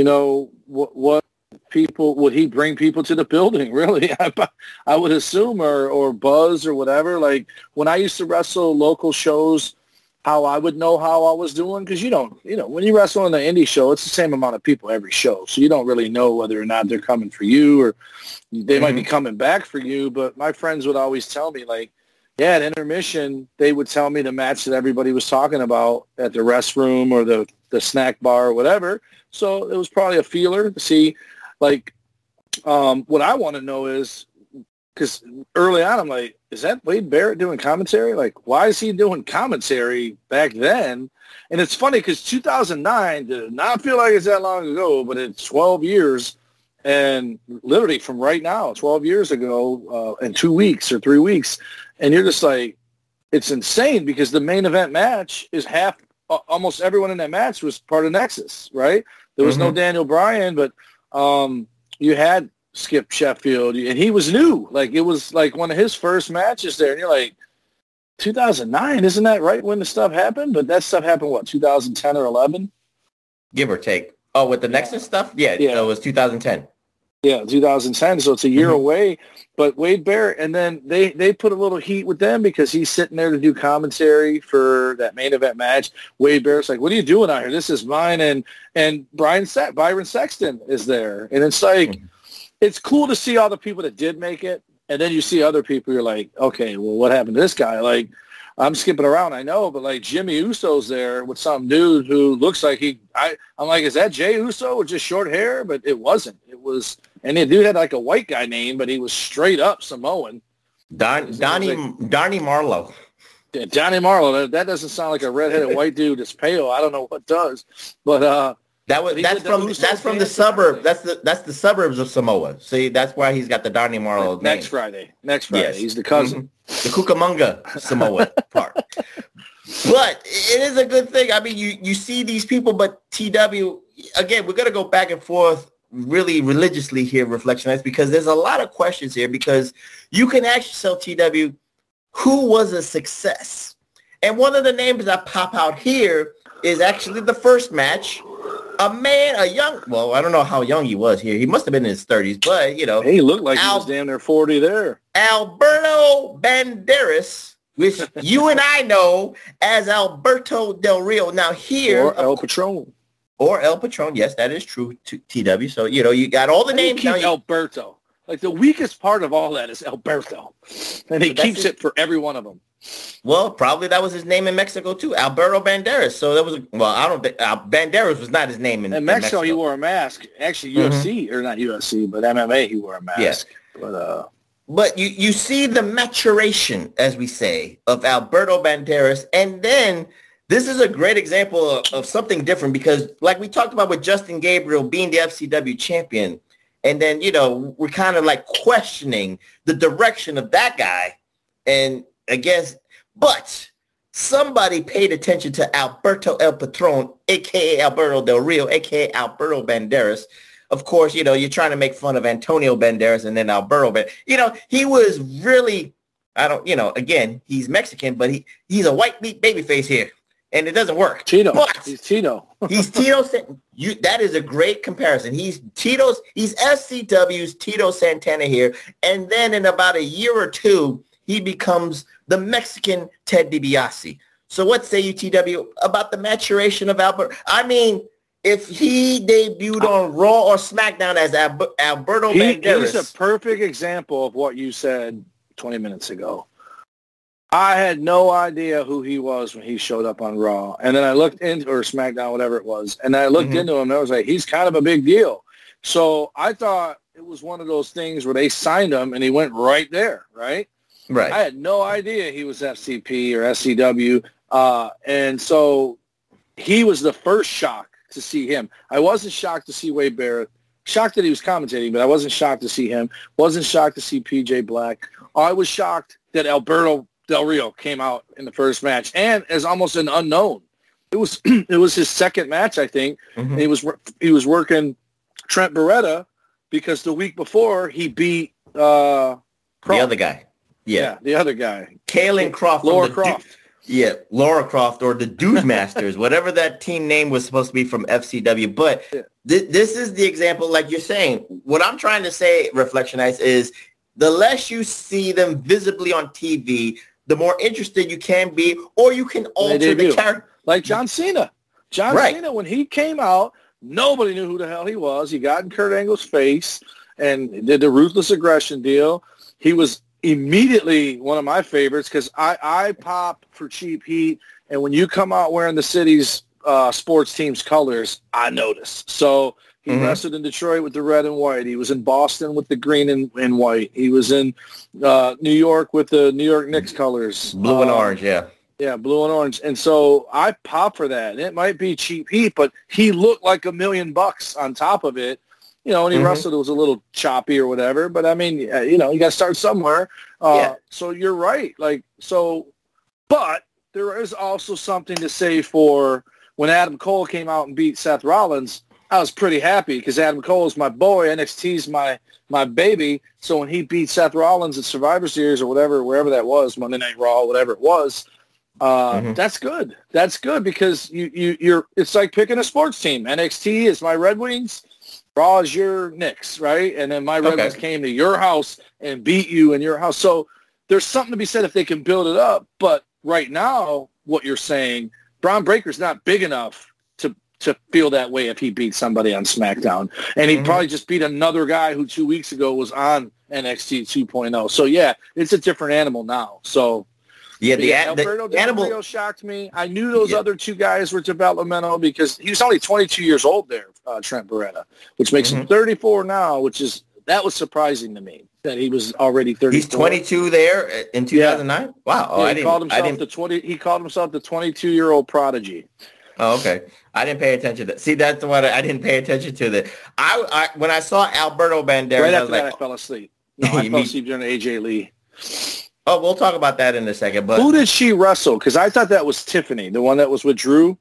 you know, what, what people would he bring people to the building really I, I would assume or or buzz or whatever like when i used to wrestle local shows how i would know how i was doing because you don't you know when you wrestle in the indie show it's the same amount of people every show so you don't really know whether or not they're coming for you or they mm-hmm. might be mm-hmm. coming back for you but my friends would always tell me like yeah at intermission they would tell me the match that everybody was talking about at the restroom or the the snack bar or whatever so it was probably a feeler to see, like, um, what I want to know is, because early on I'm like, is that Wade Barrett doing commentary? Like, why is he doing commentary back then? And it's funny because 2009 did not feel like it's that long ago, but it's 12 years. and literally from right now, 12 years ago, uh, in two weeks or three weeks, and you're just like, it's insane because the main event match is half, almost everyone in that match was part of Nexus, right? There was mm-hmm. no Daniel Bryan, but um, you had Skip Sheffield, and he was new. Like it was like one of his first matches there, and you're like, 2009, isn't that right when the stuff happened? But that stuff happened what 2010 or 11, give or take. Oh, with the. Nexus stuff, yeah, yeah, it was 2010. Yeah, 2010. So it's a year mm-hmm. away. But Wade Barrett, and then they they put a little heat with them because he's sitting there to do commentary for that main event match. Wade Barrett's like, "What are you doing out here? This is mine." And and Brian Se- Byron Saxton is there, and it's like, mm-hmm. it's cool to see all the people that did make it, and then you see other people. You're like, okay, well, what happened to this guy? Like, I'm skipping around, I know, but like Jimmy Uso's there with some dude who looks like he. I I'm like, is that Jay Uso with just short hair? But it wasn't. It was, and the dude had like a white guy name, but he was straight up Samoan. Don Donnie like, Donnie Marlowe. Donnie Marlowe. That, doesn't sound like a redheaded white dude that's pale. I don't know what does, but uh, that was that's from that's from the suburb. That's the that's the suburbs of Samoa. See, that's why he's got the Donnie Marlowe. Next name. Friday. Next Friday. Yes. He's the cousin. Mm-hmm the Cucamonga Samoa part. But it is a good thing. I mean, you you see these people, but TW again, we're gonna go back and forth really religiously here, reflection Reflectionites, because there's a lot of questions here. Because you can ask yourself, TW, who was a success? And one of the names that pop out here is actually the first match a man, a young, well, I don't know how young he was here. He must have been in his 30s, but, you know. He looked like Al, he was damn near 40 there. Alberto Banderas, which you and I know as Alberto Del Rio. Now here. Or El Patron. Or El Patron. Yes, that is true, TW. So, you know, you got all the names. Keep Alberto. Like the weakest part of all that is Alberto. And he keeps it for every one of them. Well, probably that was his name in Mexico too, Alberto Banderas. So that was well, I don't think uh, Banderas was not his name in, in, Mexico, in Mexico. He wore a mask. Actually, UFC mm-hmm. or not UFC, but MMA, he wore a mask. Yes. But uh, but you you see the maturation, as we say, of Alberto Banderas, and then this is a great example of, of something different because, like we talked about with Justin Gabriel being the FCW champion, and then you know we're kind of like questioning the direction of that guy, and against, but somebody paid attention to Alberto El Patron, aka Alberto Del Rio, aka Alberto Banderas. Of course, you know, you're trying to make fun of Antonio Banderas and then Alberto, but you know, he was really, I don't, you know, again, he's Mexican, but he he's a white meat baby face here. And it doesn't work. Tito. But he's Tito. he's Tito. You, that is a great comparison. He's Tito's. He's FCW's Tito Santana here, and then in about a year or two, he becomes the Mexican Ted DiBiase. So what say you, TW, about the maturation of Albert? I mean, if he debuted on Raw or SmackDown as Alberto he, Banderas. He's a perfect example of what you said 20 minutes ago. I had no idea who he was when he showed up on Raw. And then I looked into, or SmackDown, whatever it was, and I looked mm-hmm. into him and I was like, he's kind of a big deal. So I thought it was one of those things where they signed him and he went right there, right? Right. I had no idea he was FCP or SCW. Uh, and so he was the first shock to see him. I wasn't shocked to see Wade Barrett. Shocked that he was commentating, but I wasn't shocked to see him. Wasn't shocked to see PJ Black. I was shocked that Alberto Del Rio came out in the first match and as almost an unknown. It was it was his second match, I think. Mm-hmm. he was he was working Trent Barreta because the week before he beat uh, the other guy. Yeah. yeah, the other guy, Caylen Croft, Laura Croft. Du- yeah, Laura Croft or the Dude Masters, whatever that team name was supposed to be from FCW. But yeah. th- this is the example, like you're saying. What I'm trying to say, Reflectionites, is the less you see them visibly on TV, the more interested you can be, or you can alter the character. Like John Cena. John right. Cena, when he came out, nobody knew who the hell he was. He got in Kurt Angle's face and did the ruthless aggression deal. He was immediately one of my favorites because I, I pop for cheap heat. And when you come out wearing the city's uh, sports team's colors, I notice. So he mm-hmm. wrestled in Detroit with the red and white. He was in Boston with the green and, and white. He was in uh, New York with the New York Knicks colors. Blue and uh, orange, yeah. Yeah, blue and orange. And so I pop for that. And it might be cheap heat, but he looked like a million bucks on top of it. You know, when he mm-hmm. wrestled, it was a little choppy or whatever. But I mean, you know, you got to start somewhere. Uh, yeah. So you're right. Like so, but there is also something to say for when Adam Cole came out and beat Seth Rollins. I was pretty happy because Adam Cole is my boy. NXT's my my baby. So when he beat Seth Rollins at Survivor Series or whatever, wherever that was, Monday Night Raw, whatever it was, uh, mm-hmm. that's good. That's good because you you you're. It's like picking a sports team. NXT is my Red Wings. Raw is your Knicks, right? And then my Red okay. Wings came to your house and beat you in your house. So there's something to be said if they can build it up. But right now, what you're saying, Bron Breakker's not big enough to feel that way if he beat somebody on SmackDown, and he'd mm-hmm. probably just beat another guy who two weeks ago was on NXT 2.0. So yeah, it's a different animal now. So. Yeah, the, yeah, Alberto the animal shocked me. I knew those yeah. other two guys were developmental because he was only 22 years old there, uh, Trent Barreta, which makes mm-hmm. him 34 now, which is that was surprising to me that he was already 30. He's 22 there in 2009. Yeah. Wow. Oh, yeah, he called himself the 20. He called himself the 22 year old prodigy. Oh, okay. I didn't pay attention to. That. See, that's what I, I didn't pay attention to. That I, I when I saw Alberto Banderas, right after I that, like, I fell asleep. No, I fell asleep during AJ Lee. Oh, we'll talk about that in a second. But who did she wrestle? Because I thought that was Tiffany, the one that was with Drew.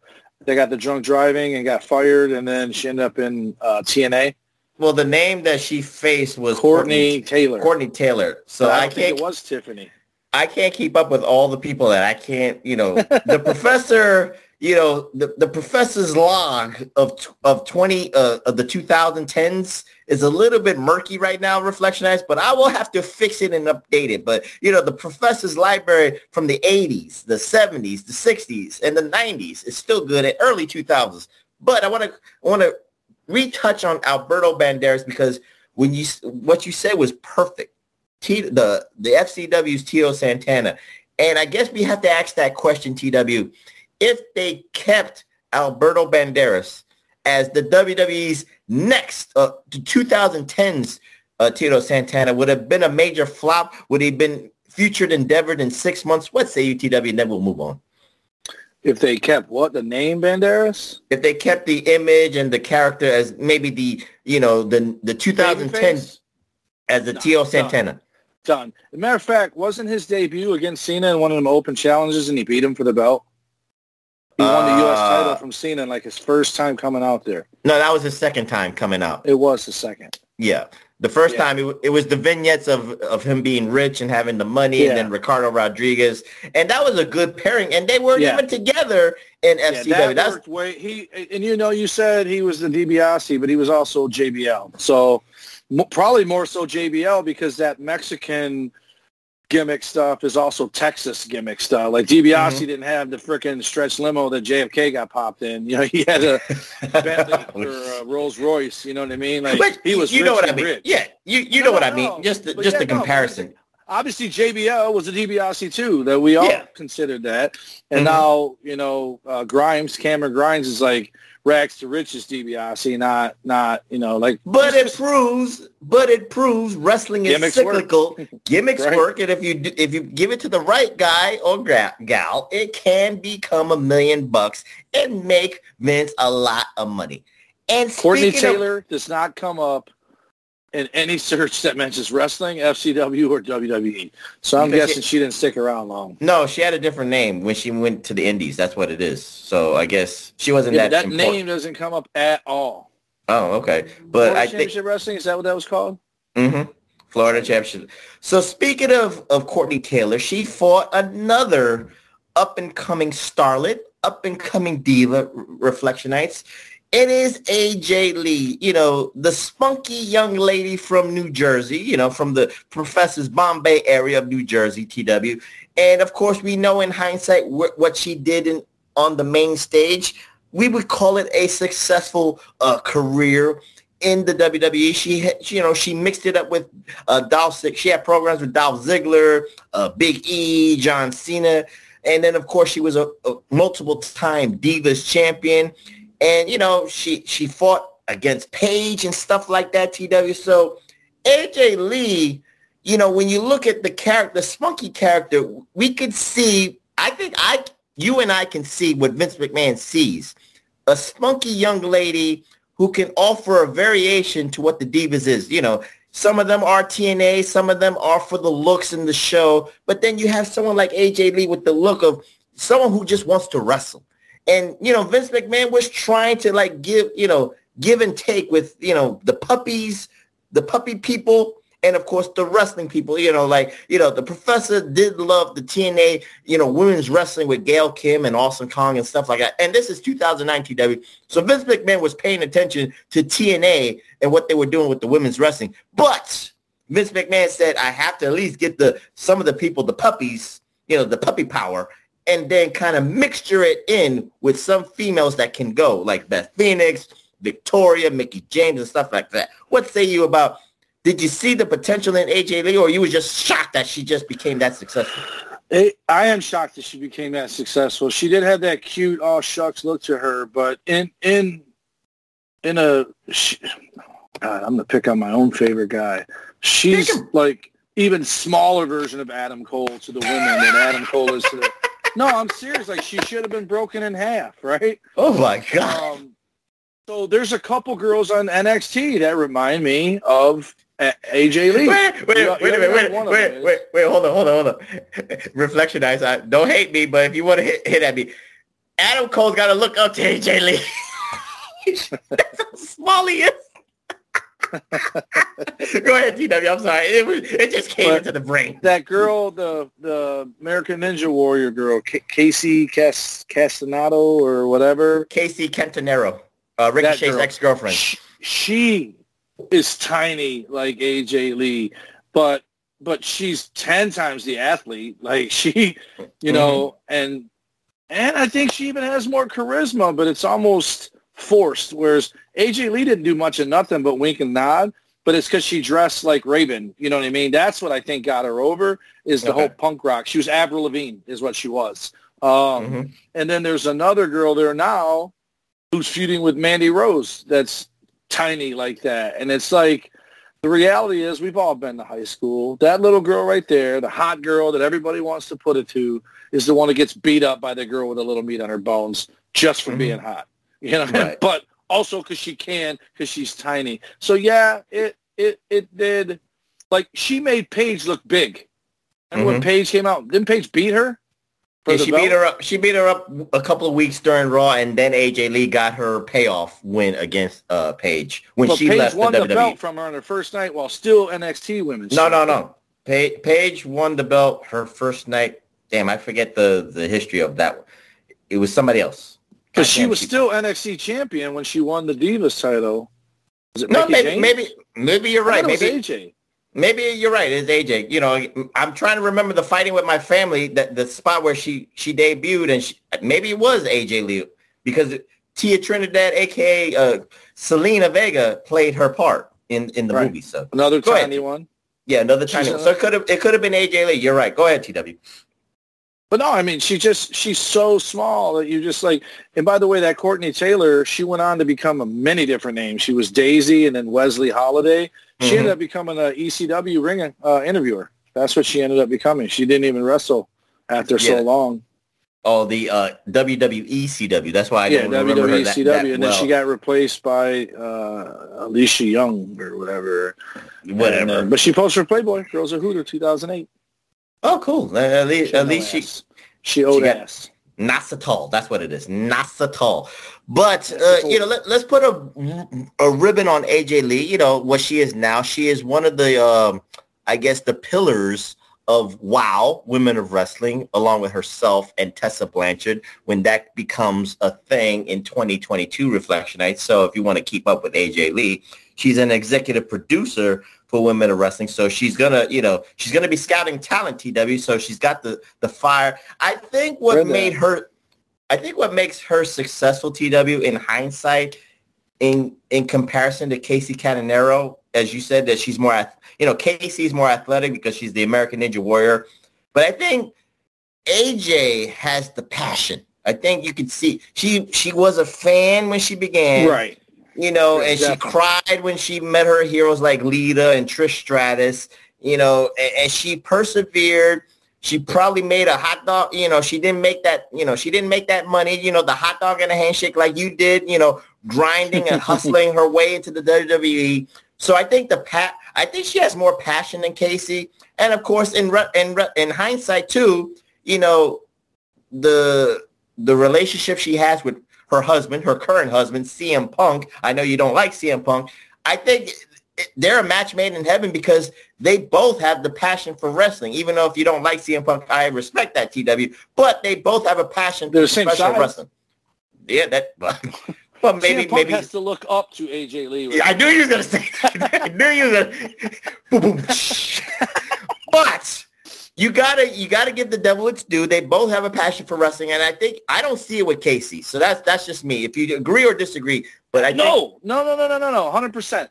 They got the drunk driving and got fired, and then she ended up in uh, TNA. Well, the name that she faced was Courtney, Courtney Taylor. Courtney Taylor. So I, I, can't. it was Tiffany. I can't keep up with all the people that I can't. You know, the professor. You know, the the professor's log of of twenty uh, of the 2010s is a little bit murky right now, Reflectionites. But I will have to fix it and update it. But you know, the professor's library from the 80s, the 70s, the 60s, and the 90s is still good at early 2000s. But I want to want to retouch on Alberto Banderas because when you what you said was perfect. T, the the FCW's Tito Santana, and I guess we have to ask that question, TW, if they kept Alberto Banderas as the WWE's next uh, 2010's uh, Tito Santana would have been a major flop. Would he have been featured endeavored in six months? What say you, TW? And then we'll move on. If they kept what the name Banderas? If they kept the image and the character as maybe the you know the the 2010 as the no, Tito Santana. Done. As a matter of fact, wasn't his debut against Cena in one of them open challenges and he beat him for the belt? He won the U.S. Uh, title from Cena in like his first time coming out there. No, that was his second time coming out. It was the second. Yeah. The first yeah. time it, it, was the vignettes of, of him being rich and having the money yeah. and then Ricardo Rodriguez. And that was a good pairing. And they weren't yeah. even together in FCW. That That's worked way, he and you know you said he was the DiBiase, but he was also JBL. So probably more so JBL because that Mexican gimmick stuff is also Texas gimmick stuff. Like DiBiase mm-hmm. didn't have the freaking stretch limo that JFK got popped in. You know, he had a Bentley or a Rolls Royce. You know what I mean? Like but he was. You know what I mean? Rich. Yeah, you you no, know what I mean? Just the, just yeah, the comparison. No, obviously, JBL was a DiBiase too. That we all yeah. considered that, and mm-hmm. now you know uh, Grimes, Cameron Grimes is like rags to riches DiBiase, not not you know like. But it proves, but it proves wrestling is cyclical. Work. Gimmicks right. work, and if you do, if you give it to the right guy or gal, it can become a million bucks and make Vince a lot of money. And Courtney Taylor of, does not come up in any search that mentions wrestling, FCW, or WWE. So I'm guessing she, she, didn't stick around long. No, she had a different name when she went to the Indies. That's what it is. So I guess she wasn't yeah, that. That important. name doesn't come up at all. Oh, okay. But Florida I Championship think Wrestling is that what that was called? Mm-hmm. Florida Championship. So speaking of of Courtney Taylor, she fought another up and coming starlet, up and coming diva, Reflectionites. It is AJ Lee, you know, the spunky young lady from New Jersey, you know, from the Professor's Bombay area of New Jersey, TW. And of course, we know in hindsight wh- what she did in, on the main stage. We would call it a successful uh, career in the WWE. She, she, you know, she mixed it up with uh, Dolph. She had programs with Dolph Ziggler, uh, Big E, John Cena, and then of course she was a, a multiple time Divas champion and you know she she fought against Paige and stuff like that. TW. So AJ Lee, you know, when you look at the character, the spunky character, we could see. I think I, you and I can see what Vince McMahon sees: a spunky young lady who can offer a variation to what the Divas is. You know, some of them are TNA, some of them are for the looks in the show, but then you have someone like AJ Lee with the look of someone who just wants to wrestle. And, you know, Vince McMahon was trying to like give, you know, give and take with, you know, the puppies, the puppy people, and of course the wrestling people, you know, like, you know, the professor did love the TNA, you know, women's wrestling with Gail Kim and Awesome Kong and stuff like that. And this is 2009 TW. So Vince McMahon was paying attention to TNA and what they were doing with the women's wrestling. But Vince McMahon said, I have to at least get the some of the people, the puppies, you know, the puppy power, and then kind of mixture it in with some females that can go, like Beth Phoenix, Victoria, Mickie James, and stuff like that. What say you about did you see the potential in AJ Lee, or you were just shocked that she just became that successful? It, I am shocked that she became that successful. She did have that cute, all shucks look to her, but in in in a, she, God, I'm gonna pick on my own favorite guy. She's like even smaller version of Adam Cole to the women than Adam Cole is to the no, I'm serious. Like she should have been broken in half, right? Oh my god. Um, so there's a couple girls on NXT that remind me of AJ Lee. Wait, wait, you, wait, you know, wait, wait, wait, wait, wait, hold on, hold on, hold on. Reflectionites. I, don't hate me, but if you want to hit, hit at me, Adam Cole's got to look up to AJ Lee. That's how small he is. Go ahead, TW. I'm sorry. It, was, it just came but into the brain. That girl, the the American Ninja Warrior girl, K- Kacy Cas- Castanado or whatever. Kacy Catanzaro, uh, Ricochet's ex-girlfriend. She, she is tiny like AJ Lee, but but she's ten times the athlete. Like she, you know, mm-hmm. and and I think she even has more charisma, but it's almost forced. Whereas AJ Lee didn't do much of nothing but wink and nod. But it's because she dressed like Raven. You know what I mean? That's what I think got her over is the okay. whole punk rock. She was Avril Lavigne is what she was. Um, mm-hmm. And then there's another girl there now who's feuding with Mandy Rose that's tiny like that. And it's like the reality is we've all been to high school. That little girl right there, the hot girl that everybody wants to put it to, is the one that gets beat up by the girl with a little meat on her bones just for mm-hmm. being hot. You know, right. but also because she can, because she's tiny. So yeah, it it it did. Like she made Paige look big. And mm-hmm. when Paige came out, didn't Paige beat her? Yeah, she belt? beat her up. She beat her up a couple of weeks during Raw, and then AJ Lee got her payoff win against uh, Paige when she Paige left won the, the, belt from her on her first night while still NXT women. No, no, no. Paige, Paige won the belt her first night. Damn, I forget the the history of that. It was somebody else. Because she was still NXT champion when she won the Divas title. no, maybe, maybe, maybe you're right. Maybe AJ. Maybe you're right. It's AJ. You know, I'm trying to remember the fighting with my family, that the spot where she she debuted, and she, maybe it was AJ Lee because Thea Trinidad, aka uh, Zelina Vega, played her part in in the right. movie. So another Go tiny ahead. one. Yeah, another tiny one. So it could have it could have been AJ Lee. You're right. Go ahead, TW. But no, I mean, she just, she's so small that you just like, and by the way, that Courtney Taylor, she went on to become a many different names. She was Daisy and then Wesley Holiday. She mm-hmm. ended up becoming an ECW ring uh, interviewer. That's what she ended up becoming. She didn't even wrestle after yeah. so long. Oh, the uh, WWE CW. That's why I yeah, don't remember WWE CW, that and well. then she got replaced by uh, Alicia Young or whatever. Whatever. And, uh, but she posted for Playboy, Girls of Hooter, 2008. Oh, cool. At least, at least she, she owed she ass. Nasatol. That's what it is. Nasatol. But uh, you know, let, us put a a ribbon on AJ Lee. You know what she is now. She is one of the, um, I guess, the pillars of WOW, Women of Wrestling, along with herself and Tessa Blanchard, when that becomes a thing in 2022 Reflectionites. So if you want to keep up with AJ Lee, she's an executive producer for women of wrestling. So she's gonna, you know, she's gonna be scouting talent, TW. So she's got the the fire. I think what made her, I think what makes her successful, TW, in hindsight, in in comparison to Kacy Catanzaro, as you said, that she's more, you know, Kacy's more athletic because she's the American Ninja Warrior. But I think AJ has the passion. I think you could see she she was a fan when she began. Right you know, and she cried when she met her heroes like Lita and Trish Stratus, you know, and, and she persevered She probably made a hot dog, you know, she didn't make that, you know, she didn't make that money, you know, the hot dog and a handshake like you did, you know, grinding and hustling her way into the WWE. So I think the pat, I think she has more passion than Kacy. And of course, in re- in re- in hindsight too, you know, the the relationship she has with her husband, her current husband, CM Punk. I know you don't like CM Punk. I think they're a match made in heaven because they both have the passion for wrestling. Even though if you don't like CM Punk, I respect that TW, but they both have a passion they're for the same wrestling. Yeah, that. But maybe CM Punk maybe has to look up to AJ Lee. Yeah, I knew you were gonna say that. I knew you were gonna. boom, boom. but you gotta you gotta give the devil its due. They both have a passion for wrestling, and I think I don't see it with Kacy. So that's that's just me. If you agree or disagree, but I no, think, no, no, no, no, no, no, hundred percent.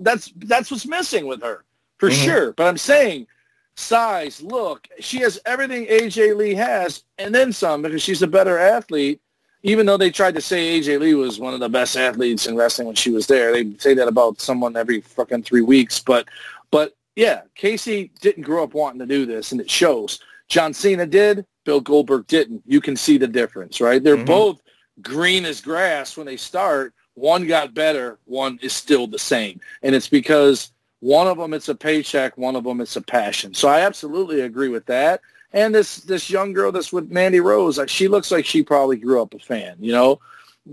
That's that's what's missing with her for mm-hmm. sure. But I'm saying size, look, she has everything AJ Lee has, and then some because she's a better athlete. Even though they tried to say AJ Lee was one of the best athletes in wrestling when she was there, they say that about someone every fucking three weeks. But but yeah, Kacy didn't grow up wanting to do this, and it shows. John Cena did. Bill Goldberg didn't. You can see the difference, right? They're mm-hmm. both green as grass when they start. One got better. One is still the same, and it's because one of them it's a paycheck. One of them it's a passion. So I absolutely agree with that. And this this young girl that's with Mandy Rose, she looks like she probably grew up a fan. You know,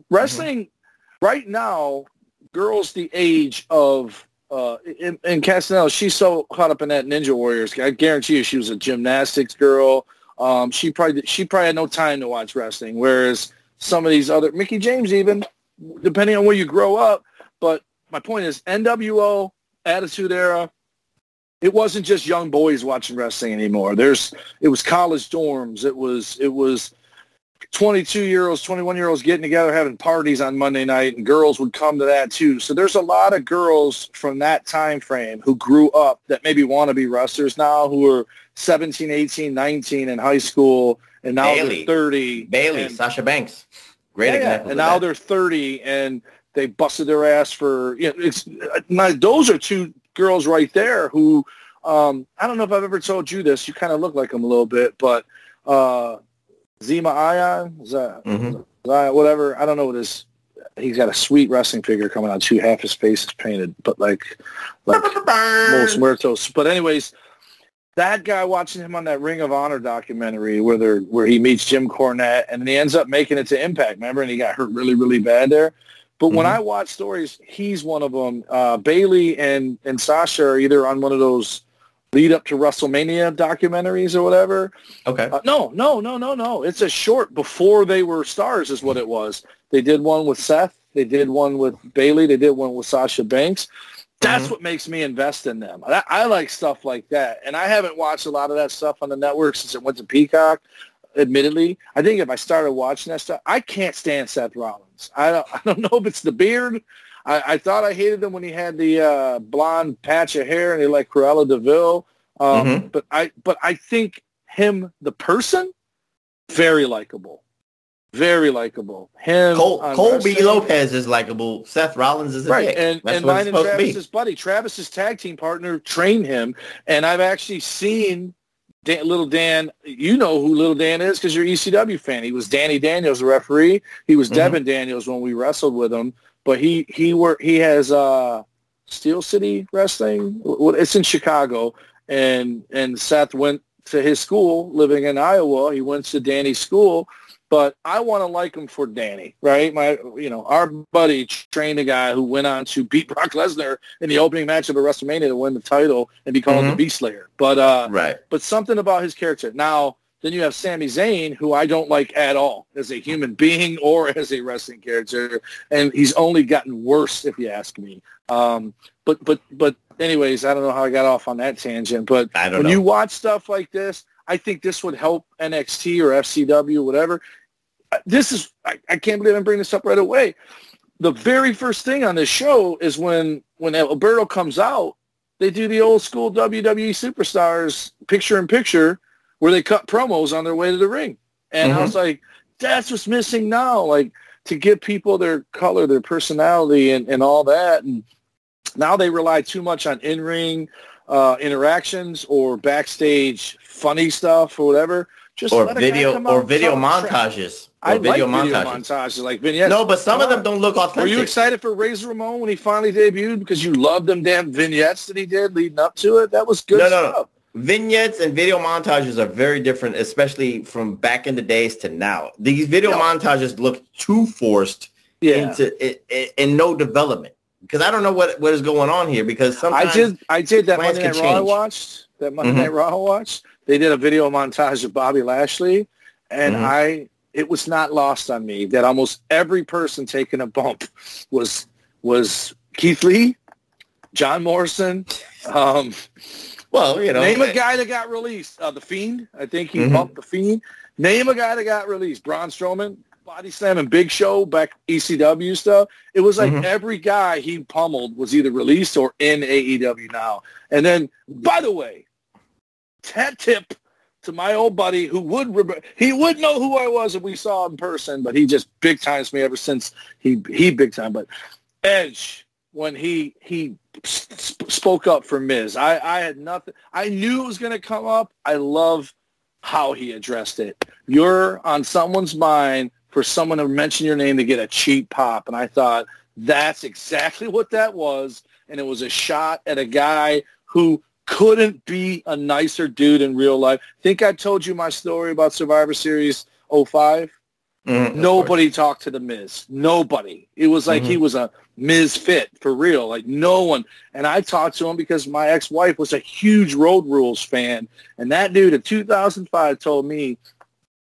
wrestling mm-hmm. right now, girls the age of uh, in, in Castanel, she's so caught up in that Ninja Warriors. I guarantee you, she was a gymnastics girl. Um, she probably she probably had no time to watch wrestling. Whereas some of these other Mickie James, even depending on where you grow up. But my point is, NWO Attitude Era. It wasn't just young boys watching wrestling anymore. There's it was college dorms. It was it was 22 year olds, 21 year olds getting together having parties on Monday night and girls would come to that too. So there's a lot of girls from that time frame who grew up that maybe want to be wrestlers now who are 17, 18, 19 in high school and now Bayley. they're 30. Bayley, and, Sasha Banks. Great yeah, example. And now that. they're 30 and they busted their ass for, you know, it's, now, those are two girls right there who, um, I don't know if I've ever told you this. You kind of look like them a little bit, but uh, Zema Ion, is mm-hmm. Zion, whatever. I don't know what his. He's got a sweet wrestling figure coming out. Two half his face is painted, but like like Los Muertos. But anyways, that guy watching him on that Ring of Honor documentary where they where he meets Jim Cornette and then he ends up making it to Impact. Remember, and he got hurt really really bad there. But mm-hmm. when I watch stories, he's one of them. Uh, Bayley and and Sasha are either on one of those lead up to WrestleMania documentaries or whatever. Okay. Uh, no, no, no, no, no. It's a short before they were stars is what it was. They did one with Seth. They did one with Bayley. They did one with Sasha Banks. That's mm-hmm. what makes me invest in them. I, I, like stuff like that. And I haven't watched a lot of that stuff on the network since it went to Peacock. Admittedly, I think if I started watching that stuff, I can't stand Seth Rollins. I don't, I don't know if it's the beard. I, I thought I hated him when he had the uh, blonde patch of hair and he like Cruella de Vil. Um, mm-hmm. But I but I think him the person very likable, very likable. Him Cole, Colby Lopez is likable. Seth Rollins is right, dick. and That's and mine and Travis's buddy, Travis's tag team partner, trained him, and I've actually seen Dan, little Dan, you know who Little Dan is because you're ECW fan. He was Danny Daniels, the referee. He was mm-hmm. Devin Daniels when we wrestled with him but he he work he has uh Steel City Wrestling. It's in Chicago, and and Seth went to his school, living in Iowa. He went to Danny's school, but I want to like him for Danny, right? My, you know, our buddy trained a guy who went on to beat Brock Lesnar in the opening match of a WrestleMania to win the title and be called mm-hmm. the Beast Slayer. But uh, right, but something about his character now then you have Sami Zayn, who I don't like at all as a human being or as a wrestling character, and he's only gotten worse, if you ask me. Um, but but but anyways, I don't know how I got off on that tangent. But when know. you watch stuff like this, I think this would help NXT or FCW, whatever. Uh, this is I, I can't believe I'm bringing this up right away. The very first thing on this show is when when Alberto comes out, they do the old school WWE superstars picture in picture where they cut promos on their way to the ring. And mm-hmm. I was like, that's what's missing now. Like to give people their color, their personality and, and all that. And now they rely too much on in-ring uh, interactions or backstage funny stuff or whatever. Just or video or video montages. Or I video like montages. video montages like vignettes. No, but some of them don't look authentic. Were you excited for Razor Ramon when he finally debuted because you loved them damn vignettes that he did leading up to it? That was good no, stuff. No, no. Vignettes and video montages are very different, especially from back in the days to now. These video montages look too forced yeah. into it, it, and no development because I don't know what what is going on here because sometimes I did I did that Monday Night Raw I watched that Monday mm-hmm. Night Raw I watched. They did a video montage of Bobby Lashley, and mm-hmm. I it was not lost on me that almost every person taking a bump was was Keith Lee, John Morrison. Um, well, you know, name a guy that got released. Uh, the Fiend. I think he mm-hmm. bumped the Fiend. Name a guy that got released. Braun Strowman body slam and Big Show back ECW stuff. It was like mm-hmm. every guy he pummeled was either released or in AEW now. And then, by the way, tat tip to my old buddy who would re- he would know who I was if we saw in person, but he just big times me ever since he he big time. But Edge when he he spoke up for Miz, I I had nothing. I knew it was going to come up. I love how he addressed it. You're on someone's mind for someone to mention your name to get a cheap pop. And I thought that's exactly what that was. And it was a shot at a guy who couldn't be a nicer dude in real life. think I told you my story about Survivor Series 05. Mm-hmm, Nobody talked to the Miz. Nobody. It was like mm-hmm. he was a Miz fit for real. Like no one. And I talked to him because my ex-wife was a huge Road Rules fan. And that dude in 2005 told me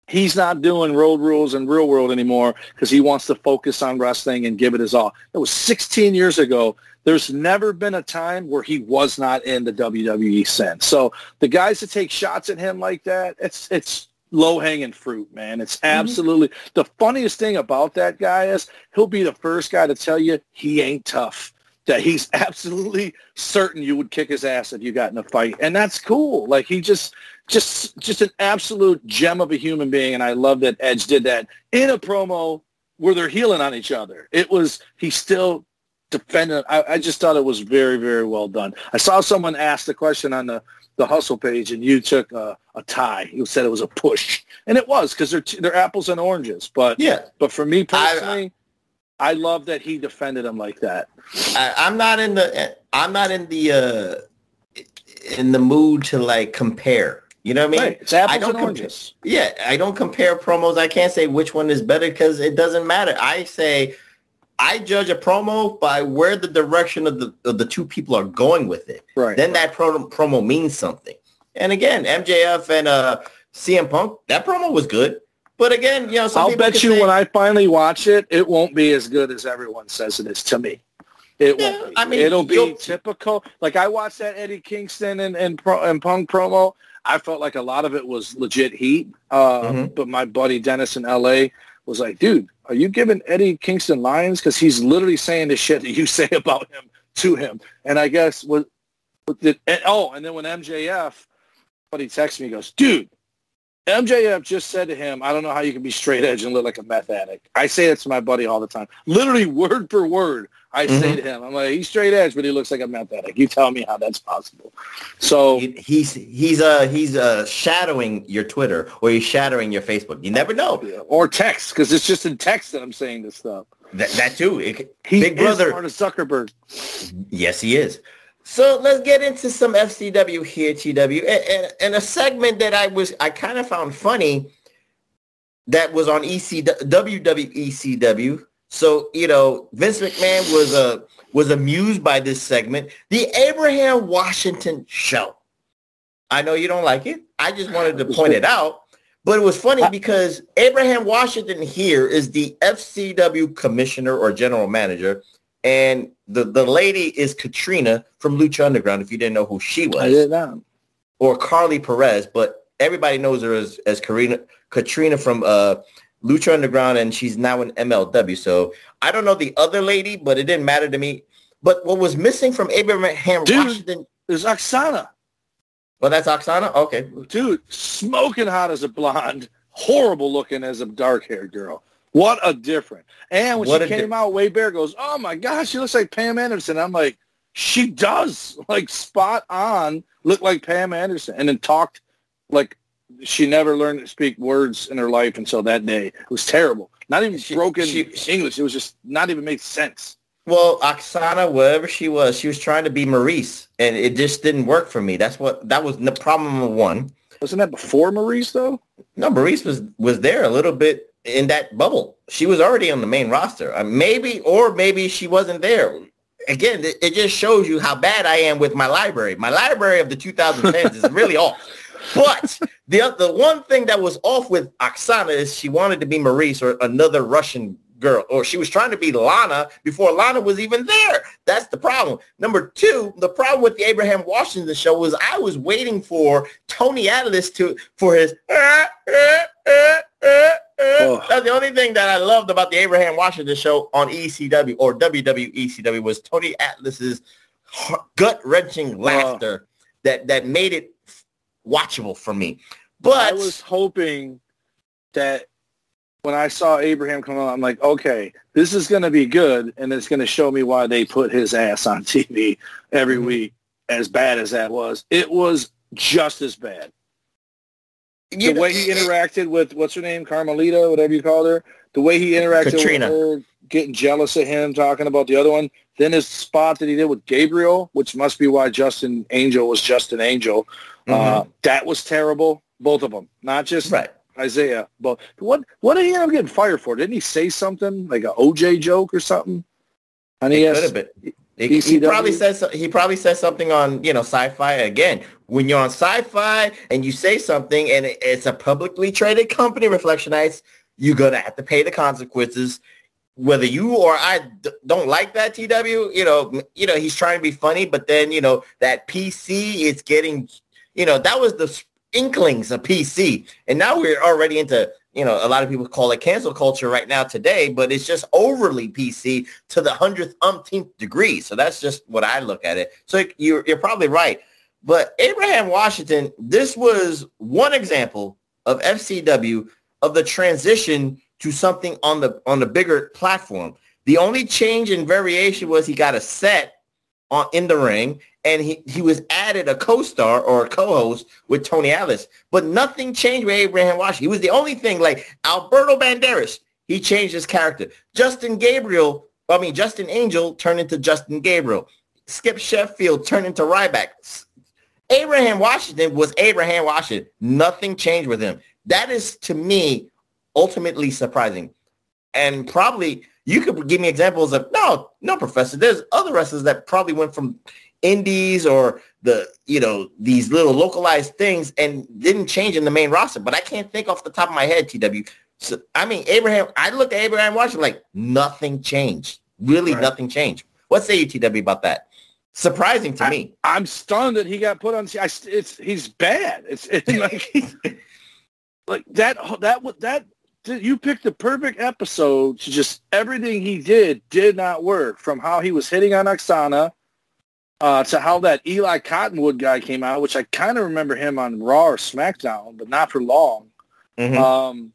he's not doing road rules and real world anymore because he wants to focus on wrestling and give it his all. It was 16 years ago. There's never been a time where he was not in the WWE sense. So the guys that take shots at him like that, it's it's low hanging fruit, man. It's mm-hmm. absolutely mm-hmm. the funniest thing about that guy is he'll be the first guy to tell you he ain't tough. That he's absolutely certain you would kick his ass if you got in a fight. And that's cool. Like he just just just an absolute gem of a human being, and I love that Edge did that in a promo where they're healing on each other. It was he still defended. I, I just thought it was very very well done. I saw someone ask the question on the the hustle page, and you took a, a tie. You said it was a push, and it was because they're they're apples and oranges. But yeah, but for me personally. I, I love that he defended him like that. I, I'm not in the I'm not in the uh in the mood to like compare. You know what I mean? Right. It's apples I don't and oranges. yeah, I don't compare promos. I can't say which one is better because it doesn't matter. I say I judge a promo by where the direction of the of the two people are going with it. Right. Then that promo promo means something. And again, MJF and uh, CM Punk, that promo was good. But again, you know, I'll bet you say, when I finally watch it, it won't be as good as everyone says it is to me. It yeah, won't. Be. I mean, it'll be typical. Like I watched that Eddie Kingston and and, Pro, and Punk promo. I felt like a lot of it was legit heat. Uh, mm-hmm. But my buddy Dennis in LA was like, dude, are you giving Eddie Kingston lines? Because he's literally saying the shit that you say about him to him. And I guess what did, and, oh, and then when MJF, but he texts me, he goes, dude, MJF just said to him, I don't know how you can be straight edge and look like a meth addict. I say that to my buddy all the time. Literally word for word. I mm-hmm. say to him, I'm like, he's straight edge, but he looks like a meth addict. You tell me how that's possible. So he, he's he's uh he's uh shadowing your Twitter or he's shadowing your Facebook. You never know. Or text, because it's just in text that I'm saying this stuff. That, that too. It, he Big brother part of Zuckerberg. Yes, he is. So let's get into some FCW here, TW, and, and, and a segment that I was I kind of found funny that was on EC WWECW so, you know, Vince McMahon was uh, was amused by this segment, the Abraham Washington show. I know you don't like it. I just wanted to point it out. But it was funny because Abraham Washington here is the FCW commissioner or general manager. And the, the lady is Catrina from Lucha Underground, if you didn't know who she was. I did not. Or Karlee Perez, but everybody knows her as, as Karina, Catrina from uh, Lucha Underground, and she's now in MLW. So I don't know the other lady, but it didn't matter to me. But what was missing from Abraham Dude, Washington is Aksana. Well, that's Aksana? Okay. Dude, smoking hot as a blonde, horrible looking as a dark-haired girl. What a difference. And when what she came di- out, Wade Barrett goes, oh, my gosh, she looks like Pam Anderson. I'm like, she does like spot on look like Pam Anderson and then talked like she never learned to speak words in her life until that day. It was terrible. Not even she, broken she, English. It was just not even made sense. Well, Aksana, wherever she was, she was trying to be Maryse, and it just didn't work for me. That's what that was the problem number one. Wasn't that before Maryse though? No, Maryse was was there a little bit in that bubble. She was already on the main roster. Uh, maybe, or maybe she wasn't there again, it, it, just shows you how bad I am with my library. My library of the 2010s is really off. But the the one thing that was off with Aksana is she wanted to be Maryse or another Russian girl, or she was trying to be Lana before Lana was even there. That's the problem. Number two, the problem with the Abraham Washington show was I was waiting for Tony Atlas to for his. Uh, uh, uh, oh. That's the only thing that I loved about the Abraham Washington show on ECW or WWECW was Tony Atlas's gut wrenching laughter that that made it watchable for me. But I was hoping that when I saw Abraham come on, I'm like, okay, this is going to be good, and it's going to show me why they put his ass on TV every mm-hmm. week. As bad as that was, it was just as bad the way he interacted with what's her name, Carmelita, whatever you call her, the way he interacted Catrina. with her, getting jealous of him, talking about the other one. Then his spot that he did with Gabriel, which must be why Justin Angel was Justin Angel. Uh, mm-hmm. Uh, that was terrible. Both of them, not just right. Isaiah. But what what did he end up getting fired for? Didn't he say something like an OJ joke or something? And he could have been. He, he, probably says he probably says something on you know sci-fi again. When you're on sci-fi and you say something and it's a publicly traded company, Reflectionites, you're gonna have to pay the consequences. Whether you or I d- don't like that TW, you know, you know he's trying to be funny, but then you know that PC is getting, you know, that was the inklings of PC, and now we're already into you know, a lot of people call it cancel culture right now today, but it's just overly PC to the hundredth umpteenth degree. So that's just what I look at it. So you're, you're probably right. But Abraham Washington, this was one example of FCW of the transition to something on the on the bigger platform. The only change and variation was he got a set on in the ring and he, he was added a co-star or a co-host with Tony Atlas. But nothing changed with Abraham Washington. He was the only thing like Alberto Banderas. He changed his character. Justin Gabriel, I mean Justin Angel turned into Justin Gabriel. Skip Sheffield turned into Ryback. Abraham Washington was Abraham Washington. Nothing changed with him. That is to me ultimately surprising. And probably you could give me examples of no, no, professor. There's other wrestlers that probably went from indies or the you know these little localized things and didn't change in the main roster. But I can't think off the top of my head, TW. So I mean, Abraham. I looked at Abraham Washington like nothing changed. Really, right. nothing changed. What say you, TW, about that? Surprising to I, me. I'm stunned that he got put on. I, it's he's bad. It's, it's like like that that what that you picked the perfect episode to just everything he did did not work from how he was hitting on Aksana uh, to how that Eli Cottonwood guy came out, which I kind of remember him on Raw or SmackDown, but not for long. Mm-hmm. Um,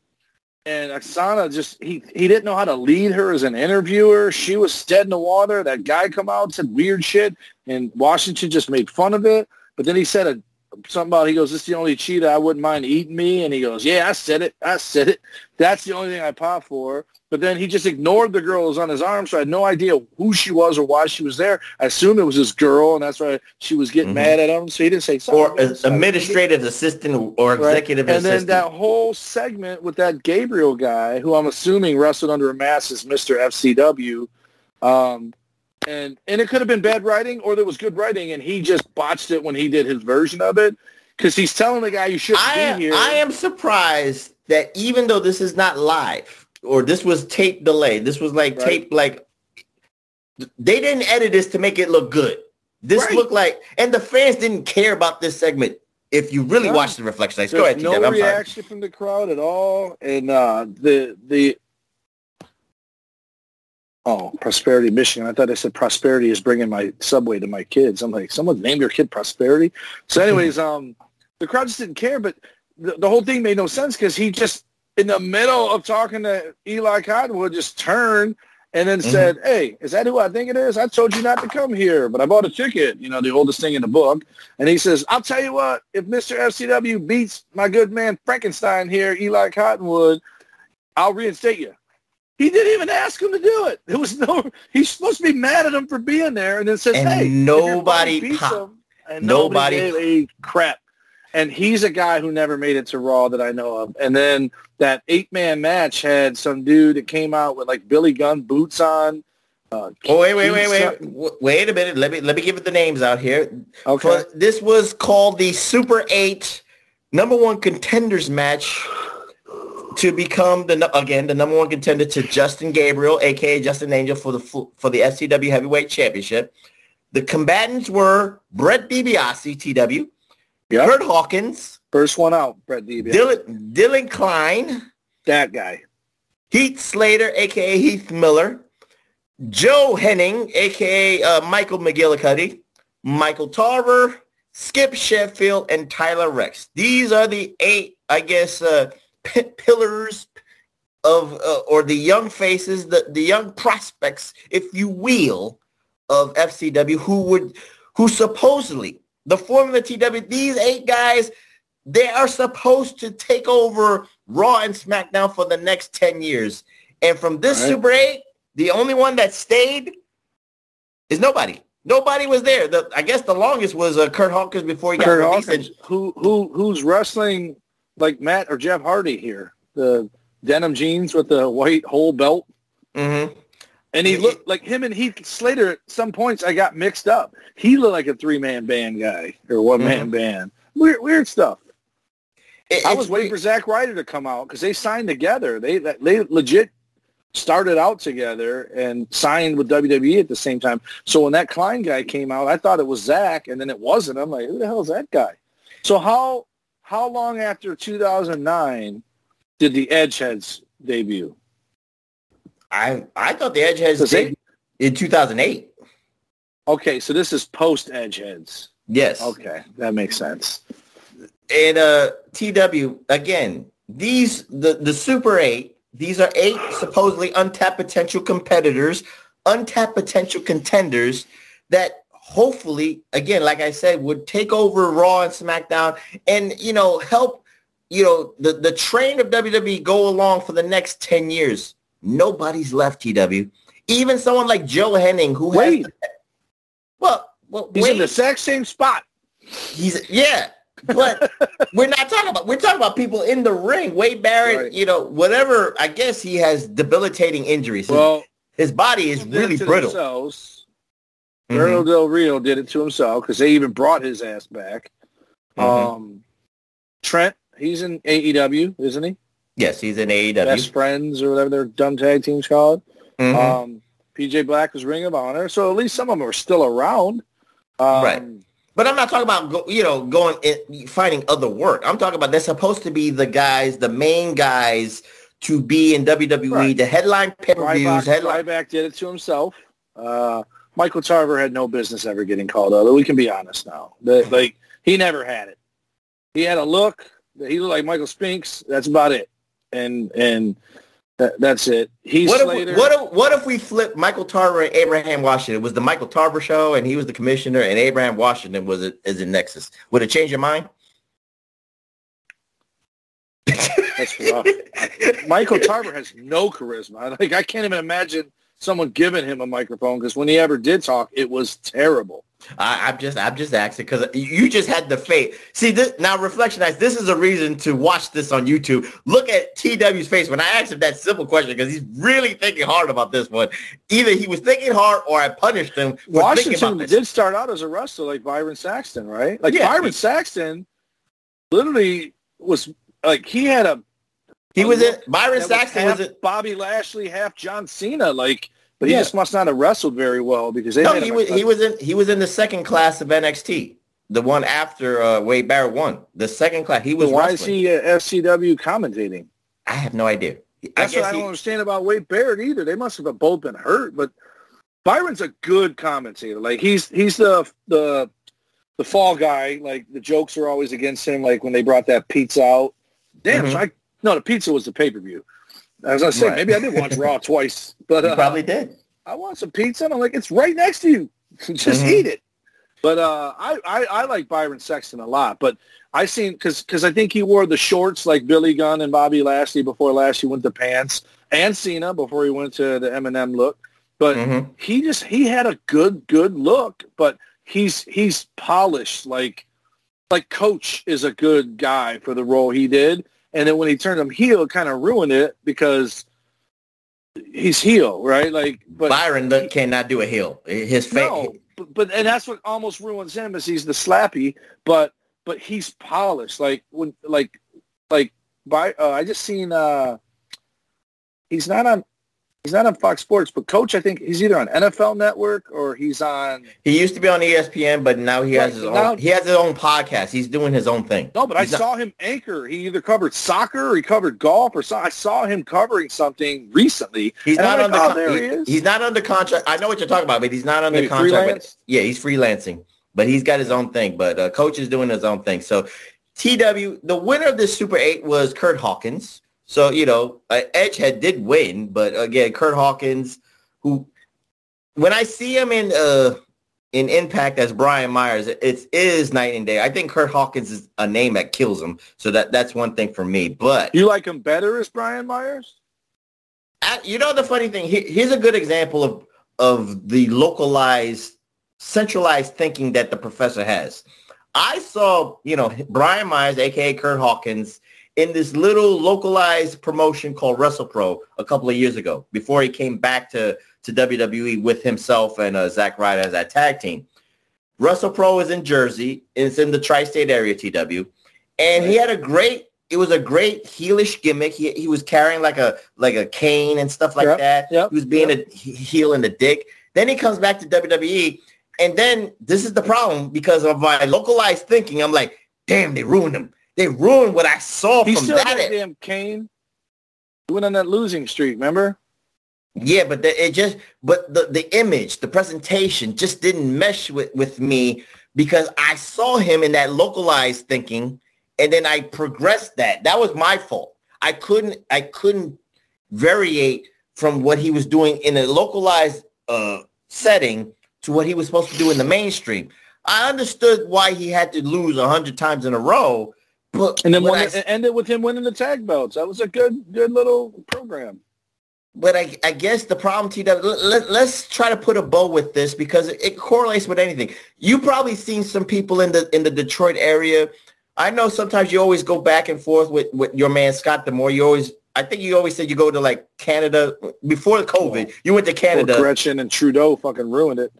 and Aksana just he he didn't know how to lead her as an interviewer. She was dead in the water. That guy come out said weird shit, and Washington just made fun of it. But then he said a something about he goes, "This is the only cheetah I wouldn't mind eating me," and he goes, "Yeah, I said it, I said it. That's the only thing I pop for." But then he just ignored the girl who was on his arm, so I had no idea who she was or why she was there. I assumed it was this girl, and that's why she was getting mm-hmm. mad at him. So he didn't say something. Or administrative assistant or executive right? and assistant. then that whole segment with that Gabriel guy, who I'm assuming wrestled under a mask as Mr. FCW. Um, and and it could have been bad writing or there was good writing and he just botched it when he did his version of it because he's telling the guy you shouldn't I, be here. I am surprised that even though this is not live or this was tape delay, this was like right. tape like they didn't edit this to make it look good. This right. looked like, and the fans didn't care about this segment. If you really no. watch the reflection, go ahead. No reaction from the crowd at all, and uh, the the Oh, Prosperity, Michigan. I thought I said Prosperity is bringing my Subway to my kids. I'm like, someone named your kid Prosperity? So anyways, um, the crowd just didn't care, but the, the whole thing made no sense because he just, in the middle of talking to Eli Cottonwood, just turned and then mm-hmm. said, "Hey, is that who I think it is? I told you not to come here, but I bought a ticket." You know, the oldest thing in the book. And he says, "I'll tell you what, if Mr. FCW beats my good man Frankenstein here, Eli Cottonwood, I'll reinstate you." He didn't even ask him to do it. It was no. He's supposed to be mad at him for being there, and then says, and "Hey, nobody beats him." And nobody, nobody crap. And he's a guy who never made it to Raw that I know of. And then that eight man match had some dude that came out with like Billy Gunn boots on. Uh, oh wait, wait, wait, wait, wait a minute. Let me let me give it the names out here. Okay. This was called the Super Eight number one contenders match to become the again the number one contender to Justin Gabriel, aka Justin Angel, for the for the FCW Heavyweight Championship. The combatants were Brett DiBiase, TW, yep. Kurt Hawkins, First one out, Brett DiBiase. Dylan, Dylan Klayn. That guy. Heath Slater, a.k.a. Heath Miller. Joe Hennig, a.k.a. Uh, Michael McGillicutty. Michael Tarver, Skip Sheffield, and Tyler Reks. These are the eight, I guess, uh, p- pillars of, uh, or the young faces, the, the young prospects, if you will, of FCW who would, who supposedly, the formula TW, these eight guys they are supposed to take over Raw and SmackDown for the next 10 years. And from this right. Super 8, the only one that stayed is nobody. Nobody was there. The, I guess the longest was uh, Kurt Hawkins before he got Kurt released. Hawkins, who who who's wrestling like Matt or Jeff Hardy here? The denim jeans with the white whole belt. Mm-hmm. And he looked like him and Heath Slater at some points. I got mixed up. He looked like a three man band guy or one man mm-hmm. band. Weird, weird stuff. It, I was waiting for Zack Ryder to come out because they signed together. They they legit started out together and signed with WWE at the same time. So when that Klayn guy came out, I thought it was Zack, and then it wasn't. I'm like, who the hell is that guy? So how how long after 2009 did the Edgeheads debut? I I thought the Edgeheads debuted in 2008. Okay, so this is post Edgeheads. Yes. Okay, that makes sense and uh, TW again. These the the Super Eight. These are eight supposedly untapped potential competitors, untapped potential contenders that hopefully, again, like I said, would take over Raw and SmackDown, and you know help you know the the train of WWE go along for the next ten years. Nobody's left. TW. Even someone like Joe Hennig, who Wait. has well, well, he's in the exact same spot. He's yeah, but we're not talking about we're talking about people in the ring. Wade Barrett, right. you know, whatever. I guess he has debilitating injuries. Well, his, his body is really brittle. Themselves. Mm-hmm. Del Rio did it to himself because they even brought his ass back. Mm-hmm. Um, Trent, he's in AEW, isn't he? Yes, he's in AEW. Best friends or whatever their dumb tag teams called. Mm-hmm. Um, PJ Black was Ring of Honor, so at least some of them are still around. Um, right. But I'm not talking about go, you know going in, finding other work. I'm talking about they're supposed to be the guys, the main guys to be in WWE, right. the headline pay-per-views. Headline- Ryback did it to himself. Uh, Michael Tarver had no business ever getting called out. We can be honest now. The, like he never had it. He had a look. He looked like Michael Spinks. That's about it. And and that, that's it. He's what if, what if what if we flip Michael Tarver and Abraham Washington? It was the Michael Tarver show, and he was the commissioner, and Abraham Washington was it is in Nexus. Would it change your mind? That's rough. Michael Tarver has no charisma. Like I can't even imagine someone giving him a microphone because when he ever did talk, it was terrible. I, am just, I'm just asking because you just had the faith. See, this now reflectionites. This is a reason to watch this on YouTube. Look at TW's face when I asked him that simple question because he's really thinking hard about this one. Either he was thinking hard or I punished him. Washington did start out as a wrestler like Byron Saxton, right? Like yeah, Byron Saxton, literally was like he had a. He was in Byron Saxton was, was it Bobby Lashley, half John Cena, like but he yeah. just must not have wrestled very well because they no, he was he was in he was in the second class of NXT, the one after uh, Wade Barrett won. The second class, he was. why wrestling. is he uh, FCW commentating? I have no idea. That's I what I don't understand about Wade Barrett either. They must have both been hurt, but Byron's a good commentator. Like he's he's the the the fall guy. Like the jokes are always against him. Like when they brought that pizza out. Damn, mm-hmm. so I no the pizza was the pay per view. As I say, right. maybe I did watch Raw twice, but uh, probably did. I want some pizza, and I'm like, it's right next to you. Just mm-hmm. eat it. But uh, I, I, I like Byron Saxton a lot. But I seen because because I think he wore the shorts like Billy Gunn and Bobby Lashley before Lashley went to pants, and Cena before he went to the Eminem look. But mm-hmm. he just he had a good good look, but he's he's polished like like Coach is a good guy for the role he did, and then when he turned him heel, it kind of ruined it because he's heel, right? Like, but Byron he, cannot do a heel. His face. No, but, but and that's what almost ruins him is he's the slappy, but but he's polished. Like when like like by uh, I just seen uh he's not on he's not on Fox Sports, but Coach, I think he's either on NFL Network or he's on. He used to be on ESPN, but now he has his now, own. He has his own podcast. He's doing his own thing. No, but he's I not, saw him anchor. He either covered soccer or he covered golf, or so. I saw him covering something recently. He's not under. Like, oh, there he, he is. He's not under contract. I know what you're talking about, but he's not under Maybe contract. But, yeah, he's freelancing, but he's got his own thing. But uh, Coach is doing his own thing. So. TW, the winner of this Super 8 was Kurt Hawkins. So, you know, uh, Edgehead did win, but again, Kurt Hawkins, who, when I see him in uh, in Impact as Brian Myers, it, it is night and day. I think Kurt Hawkins is a name that kills him. So that that's one thing for me. But you like him better as Brian Myers? you know, the funny thing, he, here's a good example of of the localized, centralized thinking that the professor has. I saw, you know, Brian Myers, aka Kurt Hawkins, in this little localized promotion called WrestlePro a couple of years ago before he came back to, to WWE with himself and uh, Zack Ryder as that tag team. WrestlePro is in Jersey. It's in the tri-state area, TW. And he had a great, it was a great heelish gimmick. He, he was carrying like a like a cane and stuff like yep, that. Yep, he was being yep. a heel in the dick. Then he comes back to WWE. And then this is the problem because of my localized thinking. I'm like, damn, they ruined him they ruined what I saw he from that. Got damn Kane. He went on that losing streak, remember? Yeah, but the, it just but the the image, the presentation just didn't mesh with with me because I saw him in that localized thinking, and then I progressed that. That was my fault. I couldn't I couldn't variate from what he was doing in a localized uh, setting to what he was supposed to do in the mainstream. I understood why he had to lose a hundred times in a row, but and then won, I, ended with him winning the tag belts. That was a good, good little program. But I, I guess the problem, TW, let, us try to put a bow with this because it, it correlates with anything. You probably seen some people in the in the Detroit area. I know sometimes you always go back and forth with, with your man Scott D'Amore. You always, I think you always said you go to like Canada before COVID. You went to Canada. Well, Gretchen and Trudeau fucking ruined it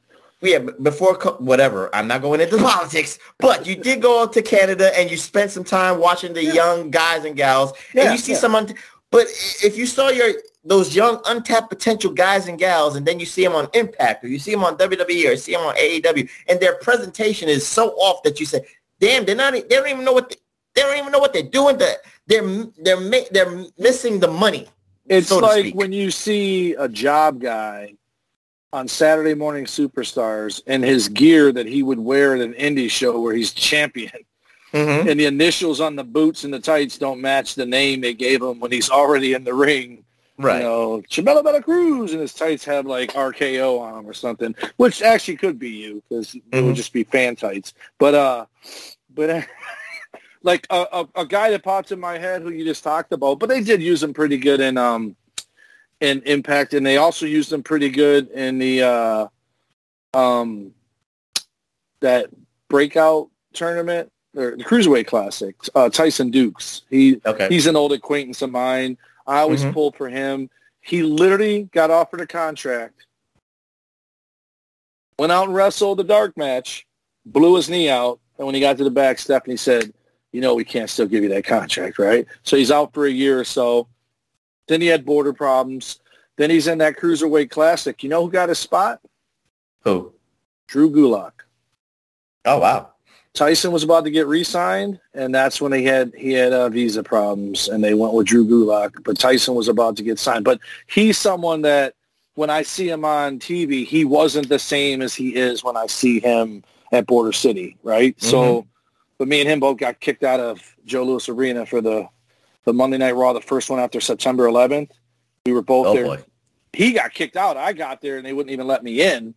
yeah, before whatever, I'm not going into politics, but you did go to Canada and you spent some time watching the yeah. young guys and gals, yeah, and you see yeah. someone. But if you saw your those young untapped potential guys and gals, and then you see them on Impact or you see them on WWE or see them on AEW, and their presentation is so off that you say, "Damn, they're not. They don't even know what they, they don't even know what they're doing. They're they're they're, they're missing the money." It's so like when you see a job guy on Saturday Morning Superstars and his gear that he would wear at an indie show where he's champion. Mm-hmm. And the initials on the boots and the tights don't match the name they gave him when he's already in the ring. Right. You know, Chabelo Bella Cruz and his tights have like RKO on them or something, which actually could be you because mm-hmm. it would mm-hmm. just be fan tights. But, uh, but like a, a, a guy that pops in my head who you just talked about, but they did use him pretty good in, um, in Impact, and they also used them pretty good in the uh, um, that breakout tournament or the Cruiserweight Classic. Uh, Tyson Dux. He okay. he's an old acquaintance of mine. I always mm-hmm. pulled for him. He literally got offered a contract, went out and wrestled the dark match, blew his knee out, and when he got to the back, Stephanie said, "You know, we can't still give you that contract, right?" So he's out for a year or so. Then he had border problems. Then he's in that Cruiserweight Classic. You know who got his spot? Who? Drew Gulak. Oh, wow. Tyson was about to get re-signed, and that's when he had he had uh, visa problems, and they went with Drew Gulak. But Tyson was about to get signed. But he's someone that when I see him on TV, he wasn't the same as he is when I see him at Border City, right? Mm-hmm. So, but me and him both got kicked out of Joe Louis Arena for the the Monday Night Raw, the first one after September 11th. We were both oh, there. Boy. He got kicked out. I got there, and they wouldn't even let me in.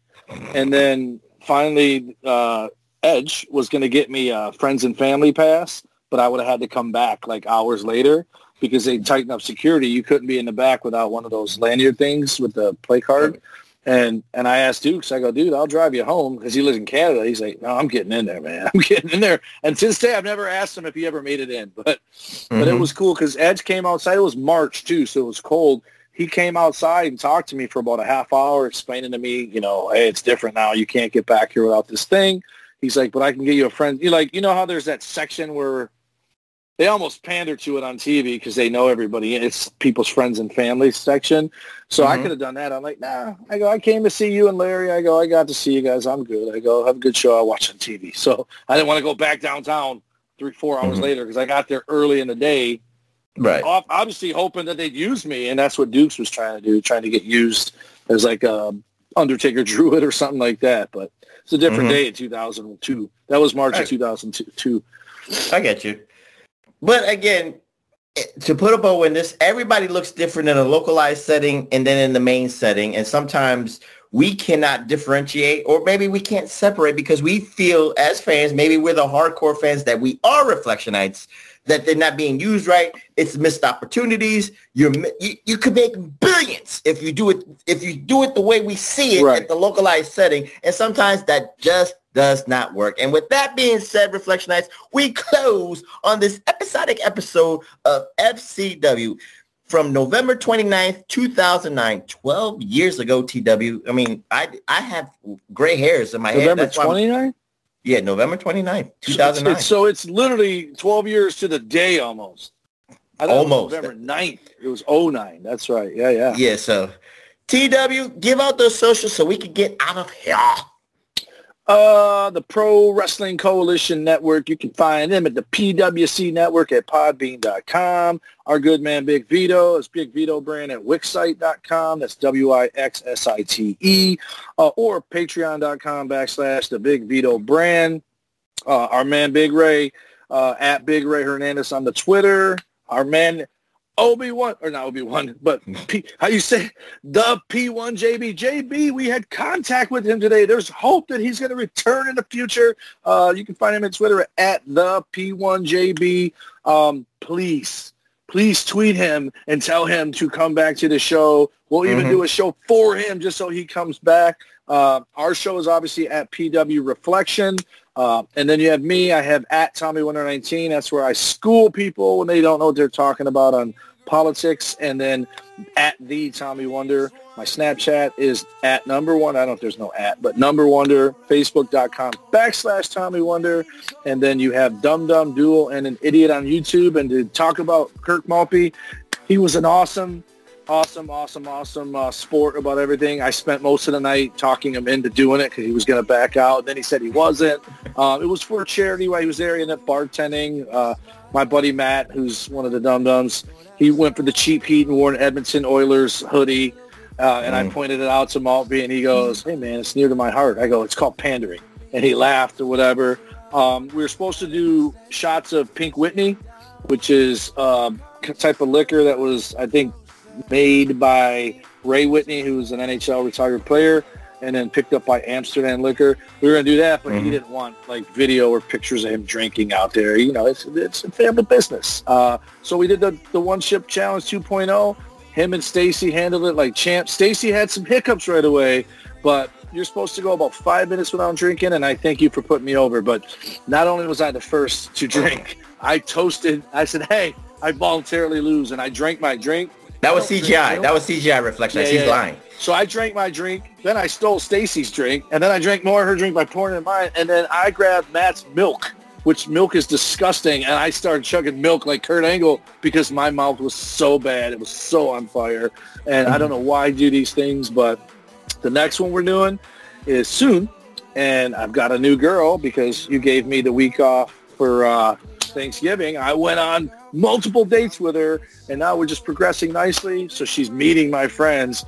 And then finally, uh, Edge was going to get me a friends and family pass, but I would have had to come back like hours later because they tightened up security. You couldn't be in the back without one of those lanyard things with the play card. And and I asked Dux, I go, dude, I'll drive you home because he lives in Canada. He's like, no, I'm getting in there, man. I'm getting in there. And to this day, I've never asked him if he ever made it in, but mm-hmm. but it mm-hmm. was cool because Edge came outside. It was March too, so it was cold. He came outside and talked to me for about a half hour, explaining to me, you know, hey, it's different now. You can't get back here without this thing. He's like, but I can get you a friend. You like, you know how there's that section where they almost pander to it on TV because they know everybody. It's people's friends and family section. So mm-hmm. I could have done that. I'm like, nah. I go, I came to see you and Larry. I go, I got to see you guys. I'm good. I go, have a good show. I'll watch on TV. So I didn't want to go back downtown three, four hours mm-hmm. later because I got there early in the day. Right. Obviously hoping that they'd use me. And that's what Dux was trying to do, trying to get used as like a Undertaker Druid or something like that. But it's a different mm-hmm. day in 2002. That was March right. of 2002. I get you. But again, eh, to put a bow in this, everybody looks different in a localized setting and then in the main setting. And sometimes we cannot differentiate or maybe we can't separate because we feel as fans, maybe we're the hardcore fans that we are reflectionites, that they're not being used right. It's missed opportunities. You're, you, you could make billions if you do it if you do it the way we see it right. at the localized setting. And sometimes that just does not work. And with that being said, Reflectionites, we close on this episodic episode of FCW from November 29th, 2009, 12 years ago, TW. I mean, I I have gray hairs in my November head. November 29th? Yeah, November 29th, 2009. So it's, so it's literally 12 years to the day almost. almost. November 9th. It was 09. That's right. Yeah, yeah. Yeah, so TW, give out those socials so we can get out of here. Uh, the Pro Wrestling Coalition Network. You can find them at the PWC Network at podbean.com. Our good man Big Vito is Big Vito brand at wixsite.com. That's W-I-X-S-I-T-E. Uh, or patreon.com backslash the Big Vito brand. Uh, our man Big Ray uh, at Big Ray Hernandez on the Twitter. Our man Obi-Wan, or not Obi One, but P, how you say the P1JB. JB, we had contact with him today. There's hope that he's going to return in the future. Uh, you can find him on Twitter at the P1JB. Um, please, please tweet him and tell him to come back to the show. We'll even mm-hmm. do a show for him just so he comes back. Uh, our show is obviously at PW Reflection. Uh, and then you have me. I have at Tommy Wonder 19. That's where I school people when they don't know what they're talking about on politics, and then at the Tommy Wonder. My Snapchat is at number one. I don't know if there's no at, but number wonder, facebook.com backslash Tommy Wonder. And then you have Dum Dum Duel and an idiot on YouTube. And to talk about Kirk Maltby, he was an awesome, awesome, awesome, awesome uh, sport about everything. I spent most of the night talking him into doing it because he was going to back out. Then he said he wasn't. Uh, it was for charity while he was there in bartending. Uh, my buddy Matt, who's one of the Dum Dums, he went for the cheap heat and wore an Edmonton Oilers hoodie. Uh, and mm. I pointed it out to Maltby, and he goes, "Hey man, it's near to my heart." I go, "It's called pandering," and he laughed or whatever. Um, we were supposed to do shots of Pink Whitney, which is um, a type of liquor that was, I think, made by Ray Whitney, who was an NHL retired player and then picked up by Amsterdam Liquor. We were going to do that, but mm-hmm. he didn't want like video or pictures of him drinking out there. You know, it's it's a family business. Uh, so we did the, the One Chip Challenge 2.0. Him and Stacy handled it like champs. Stacy had some hiccups right away, but you're supposed to go about five minutes without drinking, and I thank you for putting me over. But not only was I the first to drink, I toasted. I said, hey, I voluntarily lose, and I drank my drink. That was CGI. That was CGI reflection. Yeah, She's yeah, lying. So I drank my drink, then I stole Stacy's drink, and then I drank more of her drink by pouring it in mine, and then I grabbed Matt's milk, which milk is disgusting, and I started chugging milk like Kurt Angle because my mouth was so bad. It was so on fire. And I don't know why I do these things, but the next one we're doing is soon, and I've got a new girl because you gave me the week off for uh, Thanksgiving. I went on multiple dates with her, and now we're just progressing nicely. So she's meeting my friends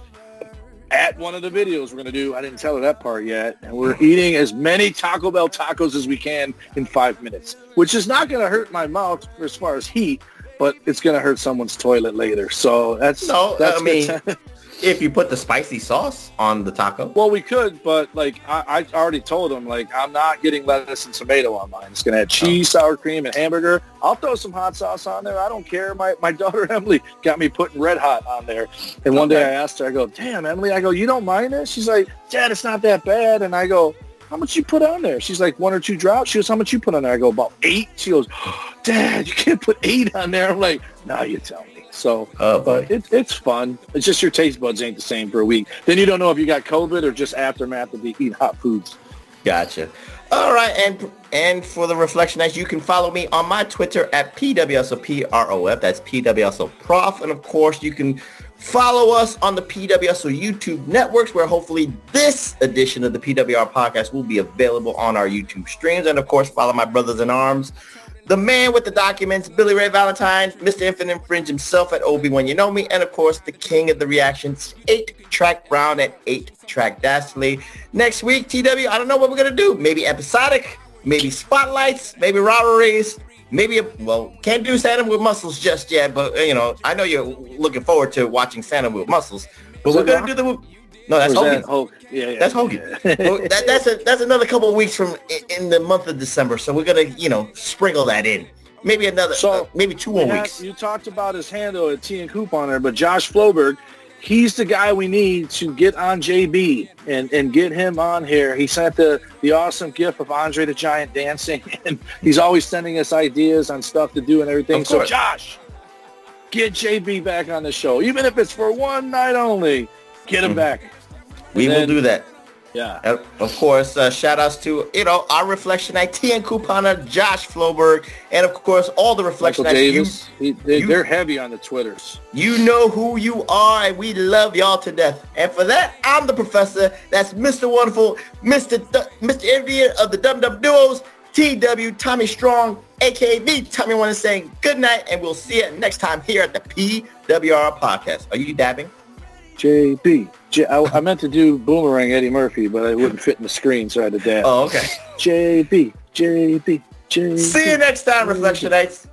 at one of the videos we're going to do. I didn't tell her that part yet. And we're eating as many Taco Bell tacos as we can in five minutes, which is not going to hurt my mouth as far as heat, but it's going to hurt someone's toilet later. So that's no. That's I mean, if you put the spicy sauce on the taco. Well, we could, but like I, I already told him, like I'm not getting lettuce and tomato on mine. It's gonna have oh. cheese, oh. sour cream, and hamburger. I'll throw some hot sauce on there. I don't care. My my daughter Emily got me putting red hot on there. And one day I asked her, I go, "Damn, Emily," I go, "You don't mind this?" She's like, "Dad, it's not that bad." And I go, "How much you put on there?" She's like, "One or two drops." She goes, "How much you put on there?" I go, "About eight. She goes, "Dad, you can't put eight on there." I'm like, "Now you tell me." So, oh, but it, it's fun. It's just your taste buds ain't the same for a week. Then you don't know if you got COVID or just aftermath of eating hot foods. Gotcha. All right, and and for the reflection as you can follow me on my Twitter at PWSOPROF. That's PWSOPROF. And of course, you can follow us on the PWSO YouTube networks where hopefully this edition of the PWR podcast will be available on our YouTube streams. And of course, follow my brothers in arms the man with the documents, Billy Ray Valentine, Mr. Infinite Fringe himself at Obi-Wan You Know Me, and of course, the king of the reactions, 8-Track Brown at 8-Track Dastardly. Next week, TW, I don't know what we're going to do. Maybe episodic, maybe spotlights, maybe robberies, maybe, a, well, can't do Santa with muscles just yet, but, you know, I know you're looking forward to watching Santa with muscles. But we're going to do the no, that's Hogan. That Hogan. Yeah, yeah, that's Hogan. Yeah. well, that, that's a, that's another couple of weeks from in the month of December. So we're gonna you know sprinkle that in. Maybe another. So uh, maybe two more had, weeks. You talked about his handle at T and Coop on there, but Josh Floberg, he's the guy we need to get on JB and, and get him on here. He sent the, the awesome gift of Andre the Giant dancing, and he's always sending us ideas on stuff to do and everything. So Josh, get JB back on the show, even if it's for one night only. Get him mm-hmm. back. We then, will do that. Yeah. And of course, uh, shout outs to, you know, our Reflection IT and Coupona, Josh Floberg, and of course, all the Reflection Michael Davis. You, he, they, are heavy on the Twitters. You know who you are, and we love y'all to death. And for that, I'm the professor. That's Mr. Wonderful, Mr. D- Mr. Indian of the Dum Dum Duos, TW Tommy Strong, aka the Tommy One, is saying good night, and we'll see you next time here at the PWR Podcast. Are you dabbing? JB. J- I, I meant to do Boomerang Eddie Murphy, but it wouldn't fit in the screen, so I had to dab. Oh, okay. JB, JB, JB. See you next time, Reflectionites.